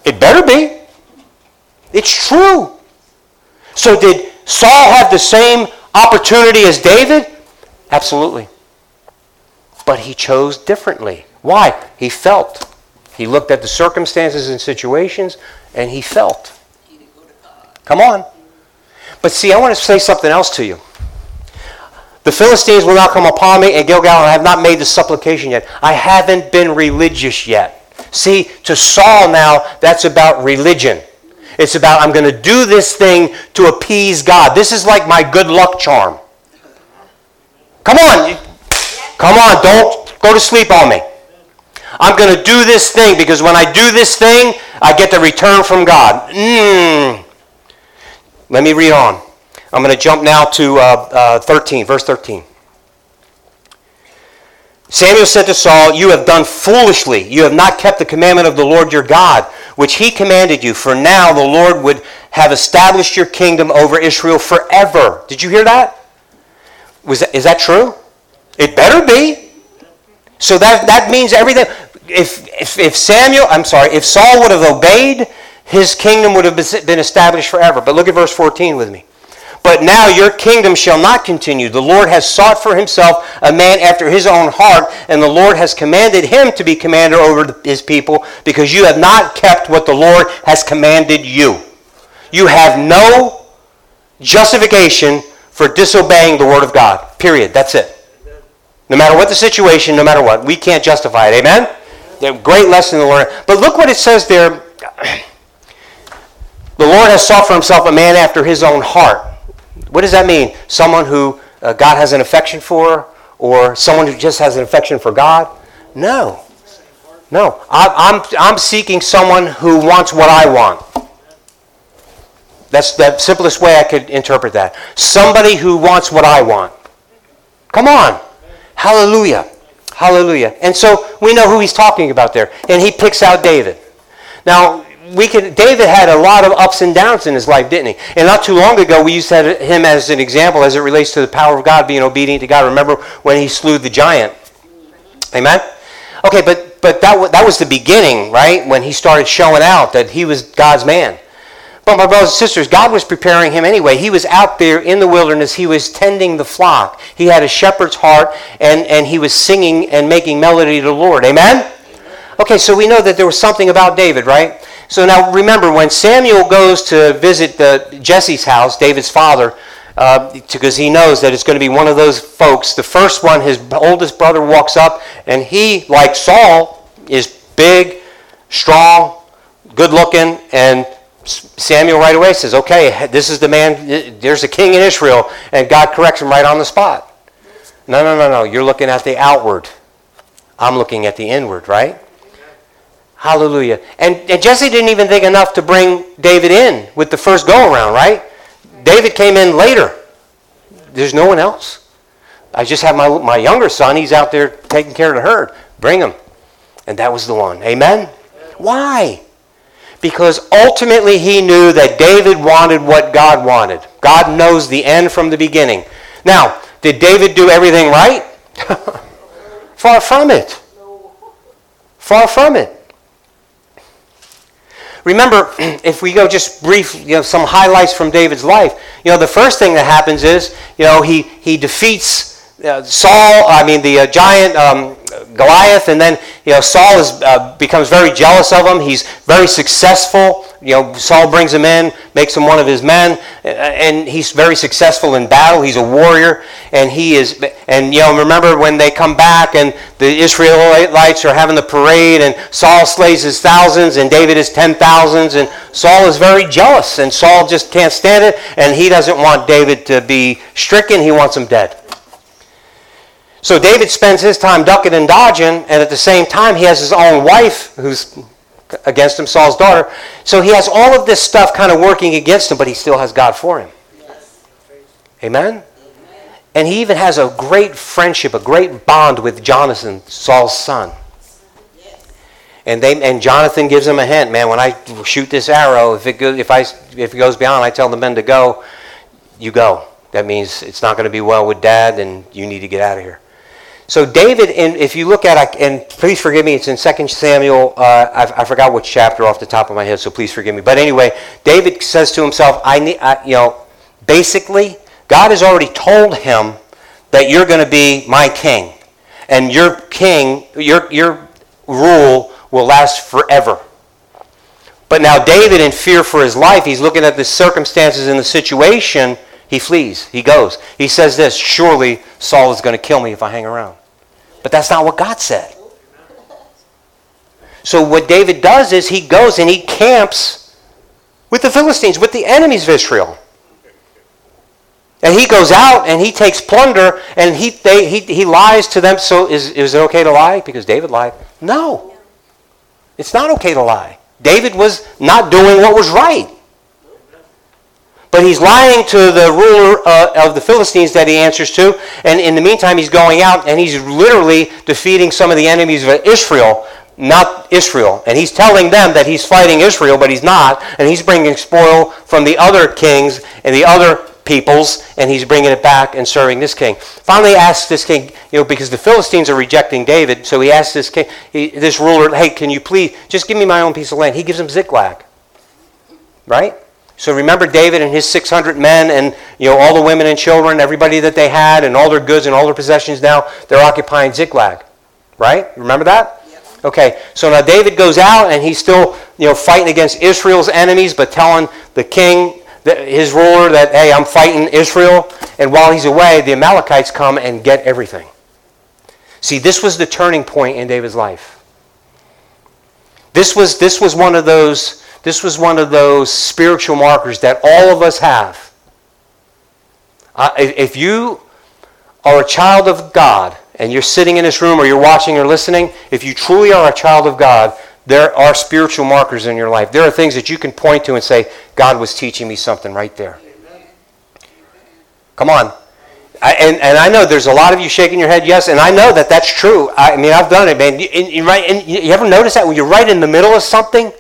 It better be. It's true. So did Saul have the same opportunity as David? Absolutely. But he chose differently. Why? He felt. He looked at the circumstances and situations and he felt. Come on. But see, I want to say something else to you. The Philistines will not come upon me, and Gilgal, I have not made the supplication yet. I haven't been religious yet. See, to Saul now, that's about religion. It's about, I'm going to do this thing to appease God. This is like my good luck charm. Come on. Come on. Don't go to sleep on me. I'm going to do this thing because when I do this thing, I get the return from God. Mm. Let me read on. I'm going to jump now to uh, uh, 13, verse 13. Samuel said to Saul, You have done foolishly. You have not kept the commandment of the Lord your God, which he commanded you. For now the Lord would have established your kingdom over Israel forever. Did you hear that? Was that, is that true? It better be. So that, that means everything. If, if, if Samuel, I'm sorry, if Saul would have obeyed, his kingdom would have been established forever. But look at verse 14 with me. But now your kingdom shall not continue. The Lord has sought for himself a man after his own heart, and the Lord has commanded him to be commander over his people, because you have not kept what the Lord has commanded you. You have no justification for disobeying the word of God. Period. That's it. No matter what the situation, no matter what, we can't justify it. Amen? Great lesson to learn. But look what it says there. The Lord has sought for himself a man after his own heart. What does that mean? Someone who uh, God has an affection for, or someone who just has an affection for God? No. No. I'm, I'm, I'm seeking someone who wants what I want. That's the simplest way I could interpret that. Somebody who wants what I want. Come on. Hallelujah. Hallelujah. And so we know who he's talking about there. And he picks out David. Now, we can, David had a lot of ups and downs in his life, didn't he? And not too long ago, we used him as an example as it relates to the power of God being obedient to God. Remember when he slew the giant? Amen? Okay, but, but that, wa- that was the beginning, right? When he started showing out that he was God's man. But my brothers and sisters, God was preparing him anyway. He was out there in the wilderness. He was tending the flock. He had a shepherd's heart, and, and he was singing and making melody to the Lord. Amen? Okay, so we know that there was something about David, right? So now remember, when Samuel goes to visit the, Jesse's house, David's father, uh, because he knows that it's going to be one of those folks, the first one, his oldest brother walks up, and he, like Saul, is big, strong, good looking, and Samuel right away says, okay, this is the man, there's a king in Israel, and God corrects him right on the spot. No, no, no, no, you're looking at the outward. I'm looking at the inward, right? Hallelujah. And, and Jesse didn't even think enough to bring David in with the first go around, right? David came in later. There's no one else. I just have my, my younger son. He's out there taking care of the herd. Bring him. And that was the one. Amen? Why? Because ultimately he knew that David wanted what God wanted. God knows the end from the beginning. Now, did David do everything right? Far from it. Far from it. Remember, if we go just brief, you know, some highlights from David's life, you know, the first thing that happens is, you know, he, he defeats uh, Saul, I mean, the uh, giant um, Goliath, and then, you know, Saul is, uh, becomes very jealous of him. He's very successful. You know, Saul brings him in, makes him one of his men, and he's very successful in battle. He's a warrior, and he is, and, you know, remember when they come back and the Israelites are having the parade, and Saul slays his thousands, and David his ten thousands, and Saul is very jealous, and Saul just can't stand it, and he doesn't want David to be stricken. He wants him dead. So David spends his time ducking and dodging, and at the same time, he has his own wife who's against him, Saul's daughter. So he has all of this stuff kind of working against him, but he still has God for him. Amen? And he even has a great friendship, a great bond with Jonathan, Saul's son. And they and Jonathan gives him a hint, man. When I shoot this arrow, if it goes, if I if it goes beyond, I tell the men to go. You go. That means it's not going to be well with Dad, and you need to get out of here. So David, in, if you look at, and please forgive me, it's in 2 Samuel, uh, I, I, forgot which chapter off the top of my head, so please forgive me. But anyway, David says to himself, I need, I, you know, basically, God has already told him that you're going to be my king. And your king, your, your rule will last forever. But now David, in fear for his life, he's looking at the circumstances and the situation, he flees. He goes. He says this Surely Saul is going to kill me if I hang around. But that's not what God said. So what David does is he goes and he camps with the Philistines, with the enemies of Israel. And he goes out and he takes plunder and he, they, he, he lies to them. So is, is it okay to lie? Because David lied. No. It's not okay to lie. David was not doing what was right. But he's lying to the ruler uh, of the Philistines that he answers to. And in the meantime, he's going out and he's literally defeating some of the enemies of Israel, not Israel. And he's telling them that he's fighting Israel, but he's not. And he's bringing spoil from the other kings and the other peoples, and he's bringing it back and serving this king. Finally, asks this king, you know, because the Philistines are rejecting David, so he asks this king, he, this ruler, hey, can you please just give me my own piece of land? He gives him Ziklag, right? So remember David and his 600 men and you know all the women and children, everybody that they had and all their goods and all their possessions now, they're occupying Ziklag. Right? Remember that? Yes. Okay. So now David goes out and he's still, you know, fighting against Israel's enemies but telling the king his ruler that hey, I'm fighting Israel and while he's away, the Amalekites come and get everything. See, this was the turning point in David's life. This was this was one of those this was one of those spiritual markers that all of us have. Uh, if you are a child of God and you're sitting in this room or you're watching or listening, if you truly are a child of God, there are spiritual markers in your life. There are things that you can point to and say, God was teaching me something right there. Come on. I, and, and I know there's a lot of you shaking your head, yes, and I know that that's true. I mean, I've done it, man. And, right, and you ever notice that when you're right in the middle of something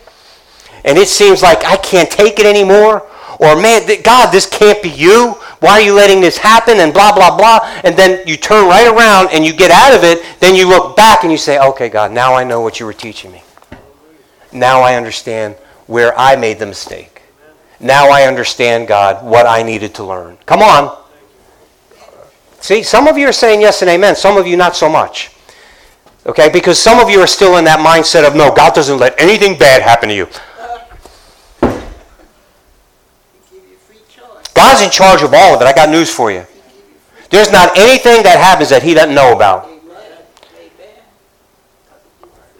and it seems like I can't take it anymore, or man, God, this can't be you, Why are you letting this happen? And blah, blah, blah. And then you turn right around and you get out of it. Then you look back and you say, okay, God, now I know what you were teaching me. Now I understand where I made the mistake. Now I understand, God, what I needed to learn. Come on. See, some of you are saying yes and amen. Some of you not so much. Okay? Because some of you are still in that mindset of, no, God doesn't let anything bad happen to you. God's in charge of all of it. I got news for you. There's not anything that happens that He doesn't know about.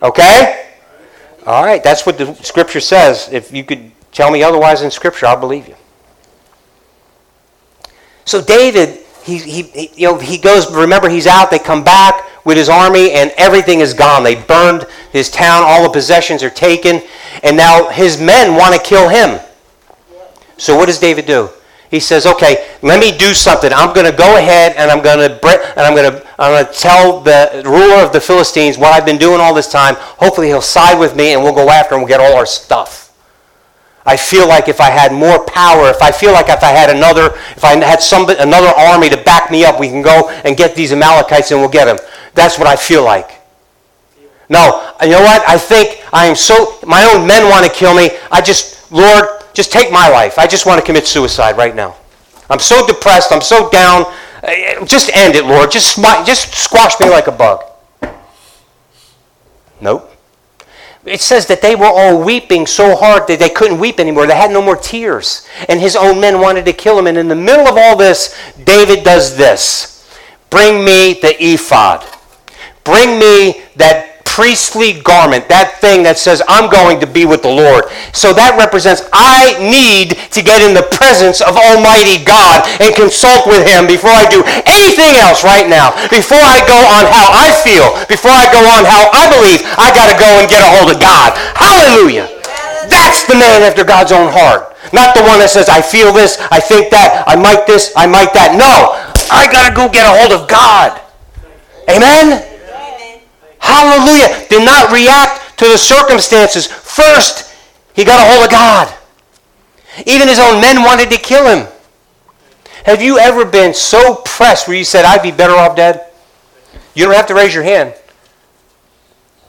Okay? All right, that's what the Scripture says. If you could tell me otherwise in Scripture, I'll believe you. So David, he, he, you know, he goes, remember, he's out, they come back with his army, and everything is gone. They burned his town, all the possessions are taken, and now his men want to kill him. So what does David do? He says, "Okay, let me do something. I'm going to go ahead and I'm going to and I'm going to I'm going to tell the ruler of the Philistines what I've been doing all this time. Hopefully, he'll side with me and we'll go after him. And we'll get all our stuff." I feel like if I had more power, if I feel like if I had another, if I had some another army to back me up, we can go and get these Amalekites and we'll get them. That's what I feel like. No, you know what? I think I am so. My own men want to kill me. I just, Lord, just take my life. I just want to commit suicide right now. I'm so depressed. I'm so down. Uh, just end it, Lord. Just, just squash me like a bug. Nope. It says that they were all weeping so hard that they couldn't weep anymore. They had no more tears. And his own men wanted to kill him. And in the middle of all this, David does this Bring me the ephod. Bring me that priestly garment, that thing that says, I'm going to be with the Lord. So that represents I need to get in the presence of Almighty God and consult with Him before I do anything else right now. Before I go on how I feel, before I go on how I believe, I got to go and get a hold of God. Hallelujah. That's the man after God's own heart. Not the one that says, I feel this, I think that, I might this, I might that. No, I got to go get a hold of God. Amen? Hallelujah. Did not react to the circumstances. First, he got a hold of God. Even his own men wanted to kill him. Have you ever been so pressed where you said, I'd be better off dead? You don't have to raise your hand.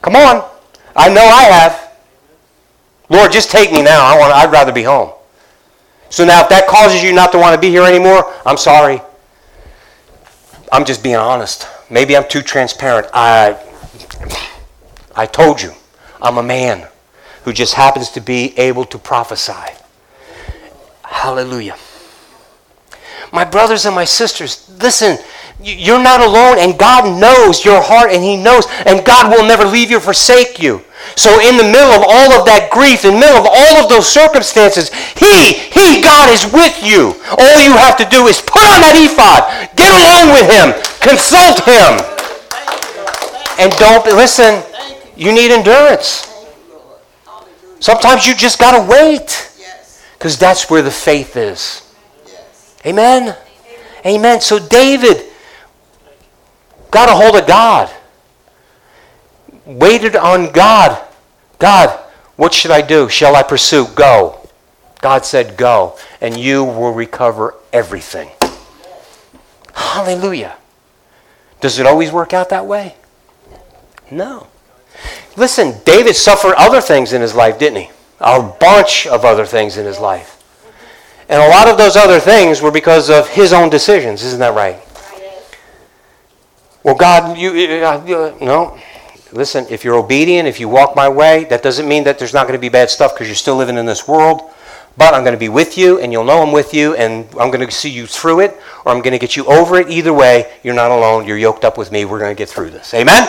Come on. I know I have. Lord, just take me now. I want, I'd rather be home. So now, if that causes you not to want to be here anymore, I'm sorry. I'm just being honest. Maybe I'm too transparent. I, I told you, I'm a man who just happens to be able to prophesy. Hallelujah. My brothers and my sisters, listen, you're not alone, and God knows your heart, and He knows, and God will never leave you or forsake you. So, in the middle of all of that grief, in the middle of all of those circumstances, He, He, God is with you. All you have to do is put on that ephod, get along with Him, consult Him. And don't, listen, you need endurance. Sometimes you just got to wait. Because that's where the faith is. Amen? Amen. So David got a hold of God. Waited on God. God, what should I do? Shall I pursue? Go. God said, Go, and you will recover everything. Hallelujah. Does it always work out that way? No. Listen, David suffered other things in his life, didn't he? A bunch of other things in his life. And a lot of those other things were because of his own decisions. Isn't that right? Well, God, you, uh, uh, no. Listen, if you're obedient, if you walk my way, that doesn't mean that there's not going to be bad stuff because you're still living in this world. But I'm going to be with you, and you'll know I'm with you, and I'm going to see you through it, or I'm going to get you over it. Either way, you're not alone. You're yoked up with me. We're going to get through this. Amen?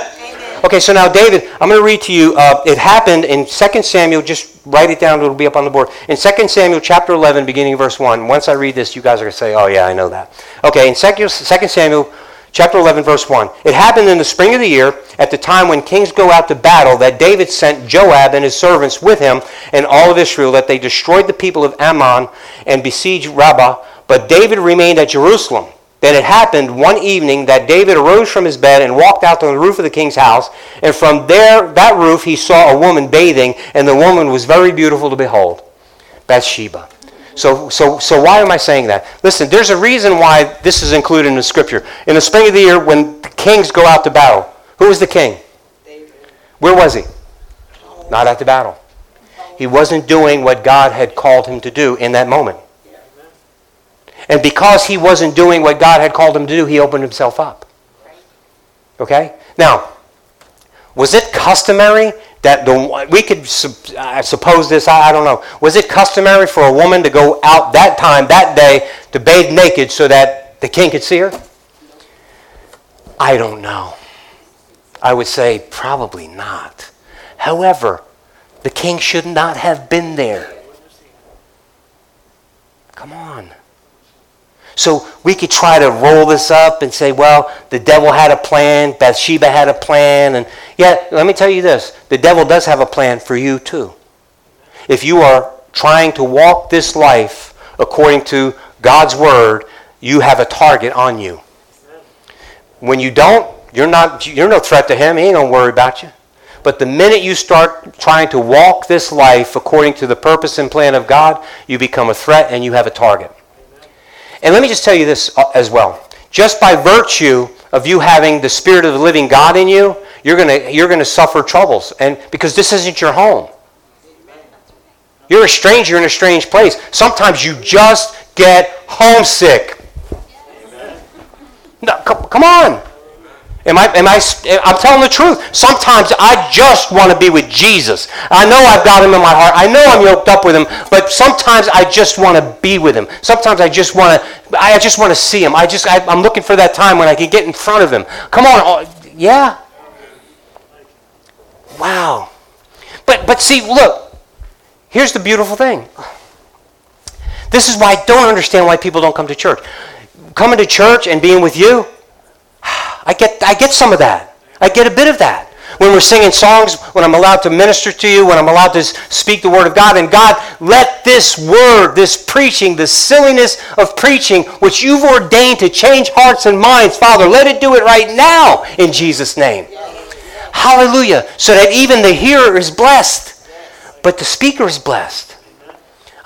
Okay, so now, David, I'm going to read to you. Uh, it happened in 2 Samuel. Just write it down. It'll be up on the board. In 2 Samuel chapter 11, beginning verse 1. Once I read this, you guys are going to say, oh, yeah, I know that. Okay, in 2 Samuel chapter 11, verse 1. It happened in the spring of the year, at the time when kings go out to battle, that David sent Joab and his servants with him and all of Israel, that they destroyed the people of Ammon and besieged Rabbah. But David remained at Jerusalem. Then it happened one evening that David arose from his bed and walked out to the roof of the king's house. And from there, that roof, he saw a woman bathing, and the woman was very beautiful to behold. Bathsheba. So, so, so why am I saying that? Listen, there's a reason why this is included in the scripture. In the spring of the year, when the kings go out to battle, who was the king? David. Where was he? Not at the battle. He wasn't doing what God had called him to do in that moment. And because he wasn't doing what God had called him to do, he opened himself up. Okay? Now, was it customary that the we could I suppose this I, I don't know was it customary for a woman to go out that time that day to bathe naked so that the king could see her? I don't know. I would say probably not. However, the king should not have been there. Come on. So we could try to roll this up and say, well, the devil had a plan, Bathsheba had a plan, and yet let me tell you this: the devil does have a plan for you too. If you are trying to walk this life according to God's word, you have a target on you. When you don't, you're not you're no threat to him. He ain't gonna worry about you. But the minute you start trying to walk this life according to the purpose and plan of God, you become a threat and you have a target. And let me just tell you this uh, as well. Just by virtue of you having the spirit of the living God in you, you're going you're to suffer troubles and because this isn't your home. You're a stranger in a strange place. Sometimes you just get homesick. No, come on. Am I, am I, I'm telling the truth. Sometimes I just want to be with Jesus. I know I've got him in my heart. I know I'm yoked up with him, but sometimes I just want to be with him. Sometimes I just want to, I just want to see him. I just, I, I'm looking for that time when I can get in front of him. Come on. Oh, yeah? Wow. But, but see, look, here's the beautiful thing. This is why I don't understand why people don't come to church. Coming to church and being with you, I get, I get some of that. I get a bit of that. When we're singing songs, when I'm allowed to minister to you, when I'm allowed to speak the word of God, and God, let this word, this preaching, this silliness of preaching, which you've ordained to change hearts and minds, Father, let it do it right now in Jesus' name. Hallelujah. So that even the hearer is blessed, but the speaker is blessed.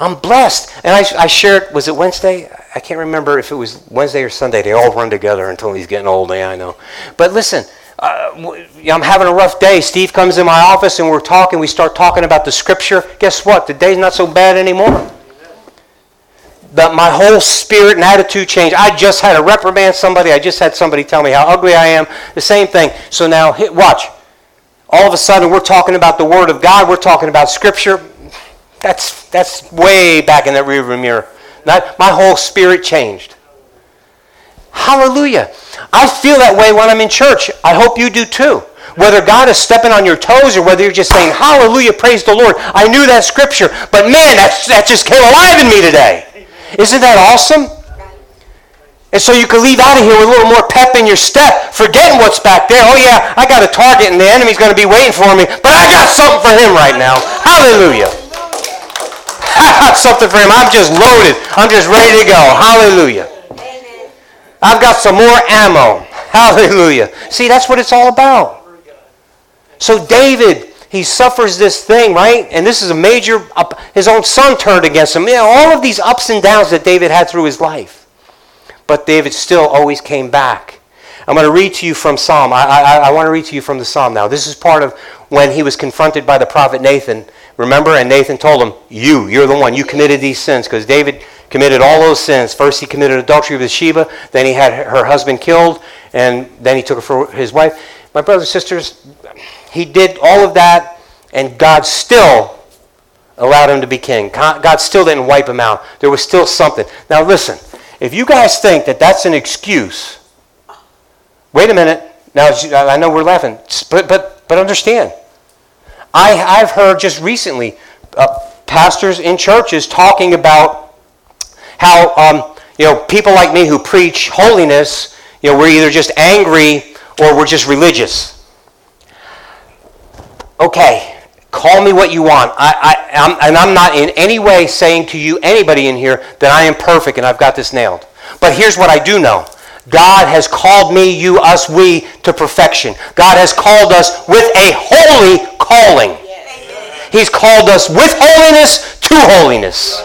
I'm blessed. And I, I shared, was it Wednesday? I can't remember if it was Wednesday or Sunday. They all run together until he's getting old. Yeah, I know. But listen, uh, I'm having a rough day. Steve comes in my office and we're talking. We start talking about the scripture. Guess what? The day's not so bad anymore. But my whole spirit and attitude changed. I just had to reprimand somebody. I just had somebody tell me how ugly I am. The same thing. So now, hit, watch. All of a sudden, we're talking about the Word of God. We're talking about Scripture. That's, that's way back in that rearview mirror. My whole spirit changed. Hallelujah. I feel that way when I'm in church. I hope you do too. Whether God is stepping on your toes or whether you're just saying, Hallelujah, praise the Lord. I knew that scripture, but man, that, that just came alive in me today. Isn't that awesome? And so you can leave out of here with a little more pep in your step, forgetting what's back there. Oh, yeah, I got a target and the enemy's going to be waiting for me, but I got something for him right now. Hallelujah. Got something for him. I'm just loaded. I'm just ready to go. Hallelujah. I've got some more ammo. Hallelujah. See, that's what it's all about. So David, he suffers this thing, right? And this is a major, his own son turned against him. You know, all of these ups and downs that David had through his life. But David still always came back. I'm going to read to you from Psalm. I, I, I want to read to you from the Psalm now. This is part of when he was confronted by the prophet Nathan. Remember? And Nathan told him, You, you're the one. You committed these sins. Because David committed all those sins. First, he committed adultery with Sheba. Then, he had her husband killed. And then he took her for his wife. My brothers and sisters, he did all of that. And God still allowed him to be king. God still didn't wipe him out. There was still something. Now, listen. If you guys think that that's an excuse, wait a minute. Now, I know we're laughing, but, but, but understand. I, I've heard just recently uh, pastors in churches talking about how um, you know people like me who preach holiness, you know, we're either just angry or we're just religious. Okay, call me what you want. I, I, I'm, and I'm not in any way saying to you, anybody in here, that I am perfect and I've got this nailed. But here's what I do know. God has called me, you, us, we to perfection. God has called us with a holy calling. He's called us with holiness to holiness.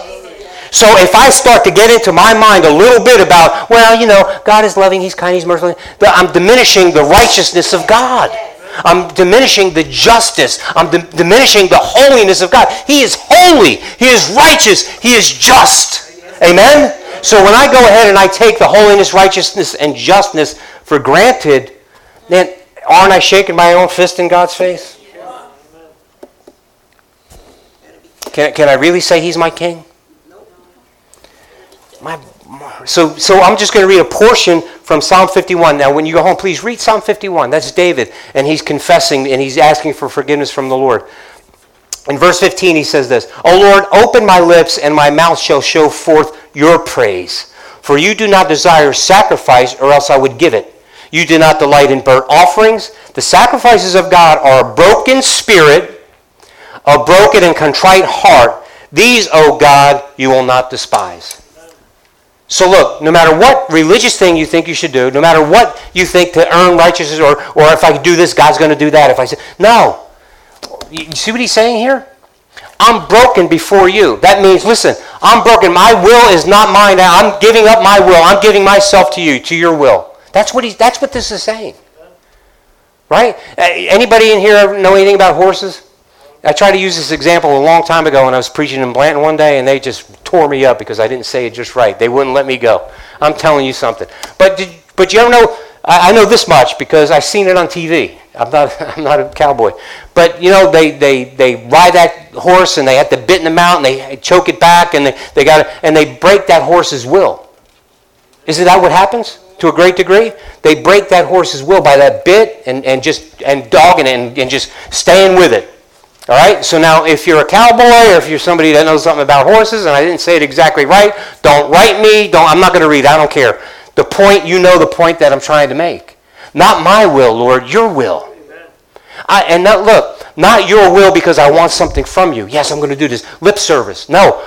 So if I start to get into my mind a little bit about, well, you know, God is loving, He's kind, He's merciful, I'm diminishing the righteousness of God. I'm diminishing the justice. I'm di- diminishing the holiness of God. He is holy. He is righteous. He is just. Amen? So when I go ahead and I take the holiness, righteousness, and justness for granted, then aren't I shaking my own fist in God's face? Can, can I really say he's my king? My, so, so I'm just going to read a portion from Psalm 51. Now, when you go home, please read Psalm 51. That's David, and he's confessing and he's asking for forgiveness from the Lord. In verse 15, he says this O Lord, open my lips, and my mouth shall show forth your praise. For you do not desire sacrifice, or else I would give it. You do not delight in burnt offerings. The sacrifices of God are a broken spirit, a broken and contrite heart. These, O God, you will not despise. So look, no matter what religious thing you think you should do, no matter what you think to earn righteousness, or, or if I do this, God's going to do that. If I say, no. You see what he's saying here? I'm broken before you. That means, listen, I'm broken. My will is not mine. I'm giving up my will. I'm giving myself to you, to your will. That's what, he's, that's what this is saying. Right? Uh, anybody in here know anything about horses? I tried to use this example a long time ago when I was preaching in Blanton one day, and they just tore me up because I didn't say it just right. They wouldn't let me go. I'm telling you something. But did, but you ever know? I, I know this much because I've seen it on TV. I'm not I'm not a cowboy, but you know they, they, they ride that horse and they have to bit in the mouth and they choke it back and they, they got and they break that horse's will. Isn't that what happens? to a great degree. They break that horse's will by that bit and, and just and dogging it and, and just staying with it. All right. So now, if you're a cowboy or if you're somebody that knows something about horses, and I didn't say it exactly right, don't write me. Don't. I'm not going to read. I don't care. The point. You know the point that I'm trying to make. Not my will, Lord. Your will. I, and not look. Not your will because I want something from you. Yes, I'm going to do this. Lip service. No.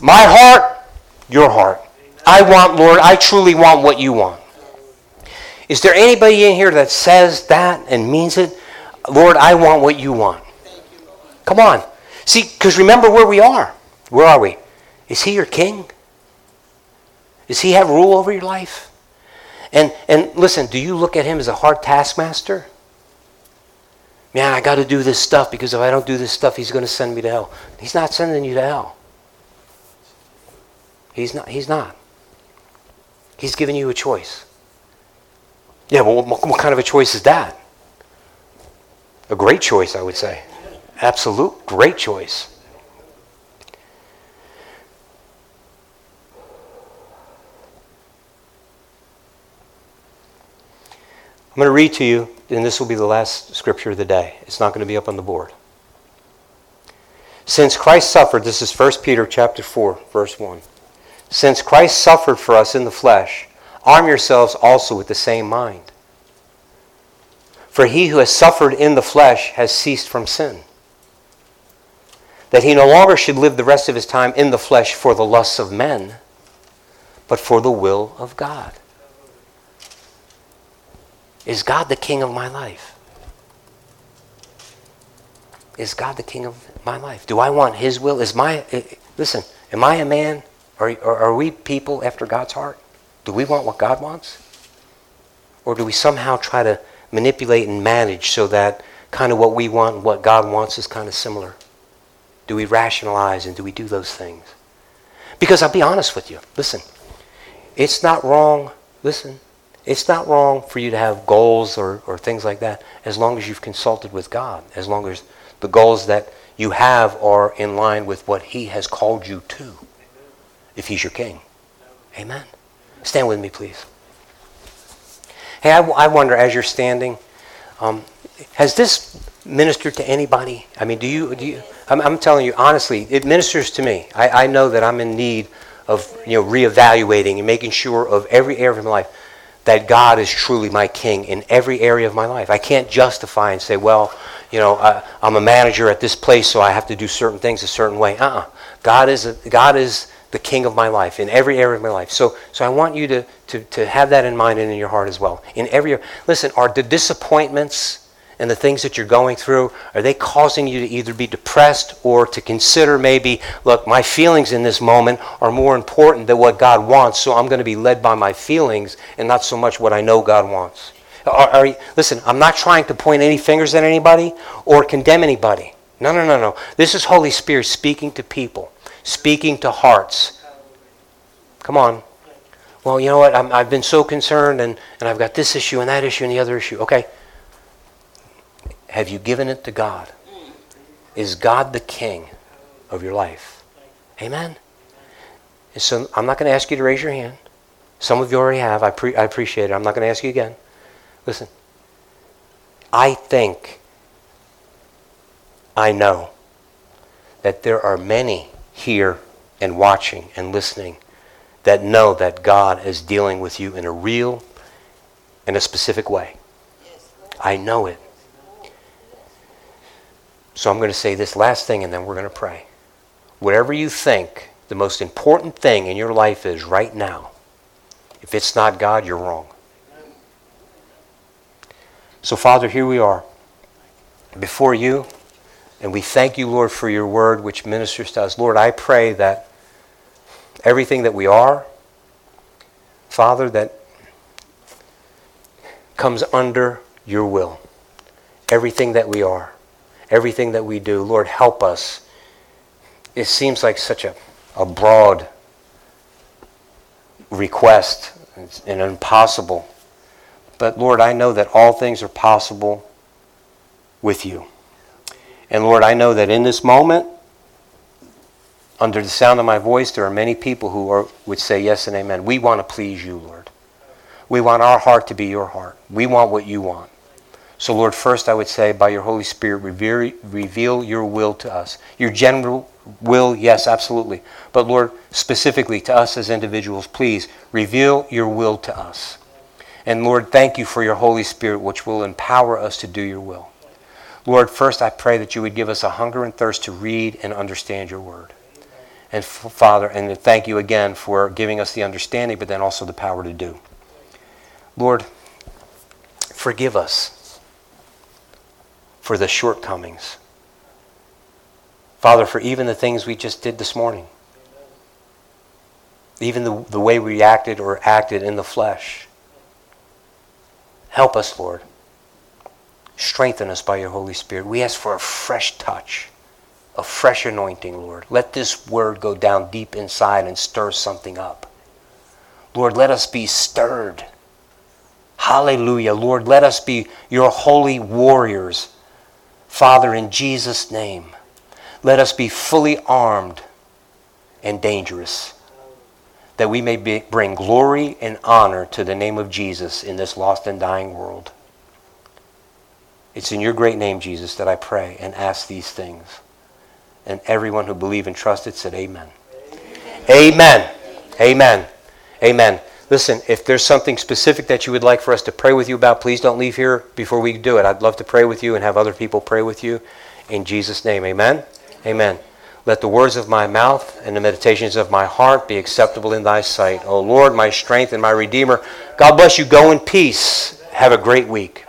My heart. Your heart. I want, Lord, I truly want what you want. Is there anybody in here that says that and means it? Lord, I want what you want. Come on. See, because remember where we are. Where are we? Is he your king? Does he have rule over your life? And, and listen, do you look at him as a hard taskmaster? Man, I got to do this stuff because if I don't do this stuff, he's going to send me to hell. He's not sending you to hell. He's not. He's not. He's giving you a choice. Yeah, well, what, what kind of a choice is that? A great choice, I would say. Absolute great choice. I'm going to read to you, and this will be the last scripture of the day. It's not going to be up on the board. Since Christ suffered, this is 1 Peter chapter 4, verse 1. Since Christ suffered for us in the flesh, arm yourselves also with the same mind. For he who has suffered in the flesh has ceased from sin, that he no longer should live the rest of his time in the flesh for the lusts of men, but for the will of God. Is God the king of my life? Is God the king of my life? Do I want his will? Is my eh, listen, am I a man are, are we people after God's heart? Do we want what God wants? Or do we somehow try to manipulate and manage so that kind of what we want and what God wants is kind of similar? Do we rationalize and do we do those things? Because I'll be honest with you. Listen, it's not wrong. Listen, it's not wrong for you to have goals or, or things like that as long as you've consulted with God, as long as the goals that you have are in line with what He has called you to if he's your king. Amen. Stand with me, please. Hey, I, I wonder as you're standing, um, has this ministered to anybody? I mean, do you, do you I'm, I'm telling you honestly, it ministers to me. I, I know that I'm in need of, you know, reevaluating and making sure of every area of my life that God is truly my king in every area of my life. I can't justify and say, well, you know, I, I'm a manager at this place, so I have to do certain things a certain way. Uh-uh. God is, God is the king of my life in every area of my life. So, so I want you to, to, to have that in mind and in your heart as well. In every listen, are the disappointments and the things that you're going through, are they causing you to either be depressed or to consider maybe, look, my feelings in this moment are more important than what God wants, so I'm going to be led by my feelings and not so much what I know God wants? Are, are you, listen, I'm not trying to point any fingers at anybody or condemn anybody. No, no, no, no. This is Holy Spirit speaking to people, speaking to hearts. Come on. Well, you know what? i have been so concerned, and, and I've got this issue and that issue and the other issue. Okay. Have you given it to God? Is God the king of your life? Amen. And so I'm not going to ask you to raise your hand. Some of you already have. I, pre- I appreciate it. I'm not going to ask you again. Listen. I think I know that there are many here and watching and listening that know that God is dealing with you in a real in a specific way. I know it. So I'm going to say this last thing and then we're going to pray. Whatever you think the most important thing in your life is right now, if it's not God, you're wrong. So, Father, here we are before you. And we thank you, Lord, for your word which ministers to us. Lord, I pray that everything that we are, Father, that comes under your will. Everything that we are, everything that we do, Lord, help us. It seems like such a, a broad request and impossible. But Lord, I know that all things are possible with you. And Lord, I know that in this moment, under the sound of my voice, there are many people who are, would say yes and amen. We want to please you, Lord. We want our heart to be your heart. We want what you want. So, Lord, first I would say, by your Holy Spirit, reveal, your will to us. Your general will, yes, absolutely. But, Lord, specifically to us as individuals, please reveal your will to us. And, Lord, thank you for your Holy Spirit, which will empower us to do your will. Lord, first I pray that you would give us a hunger and thirst to read and understand your word. And Father, and thank you again for giving us the understanding, but then also the power to do. Lord, forgive us for the shortcomings. Father, for even the things we just did this morning, even the, the way we acted or acted in the flesh. Help us, Lord. Strengthen us by your Holy Spirit. We ask for a fresh touch, a fresh anointing, Lord. Let this word go down deep inside and stir something up. Lord, let us be stirred. Hallelujah. Lord, let us be your holy warriors. Father, in Jesus' name, let us be fully armed and dangerous, that we may be, bring glory and honor to the name of Jesus in this lost and dying world. It's in your great name, Jesus, that I pray and ask these things. And everyone who believed and trusted said, Amen. Amen. Amen. Amen. Listen, if there's something specific that you would like for us to pray with you about, please don't leave here before we do it. I'd love to pray with you and have other people pray with you. In Jesus' name, amen. Amen. Let the words of my mouth and the meditations of my heart be acceptable in thy sight. O Lord, my strength and my redeemer. God bless you. Go in peace. Have a great week.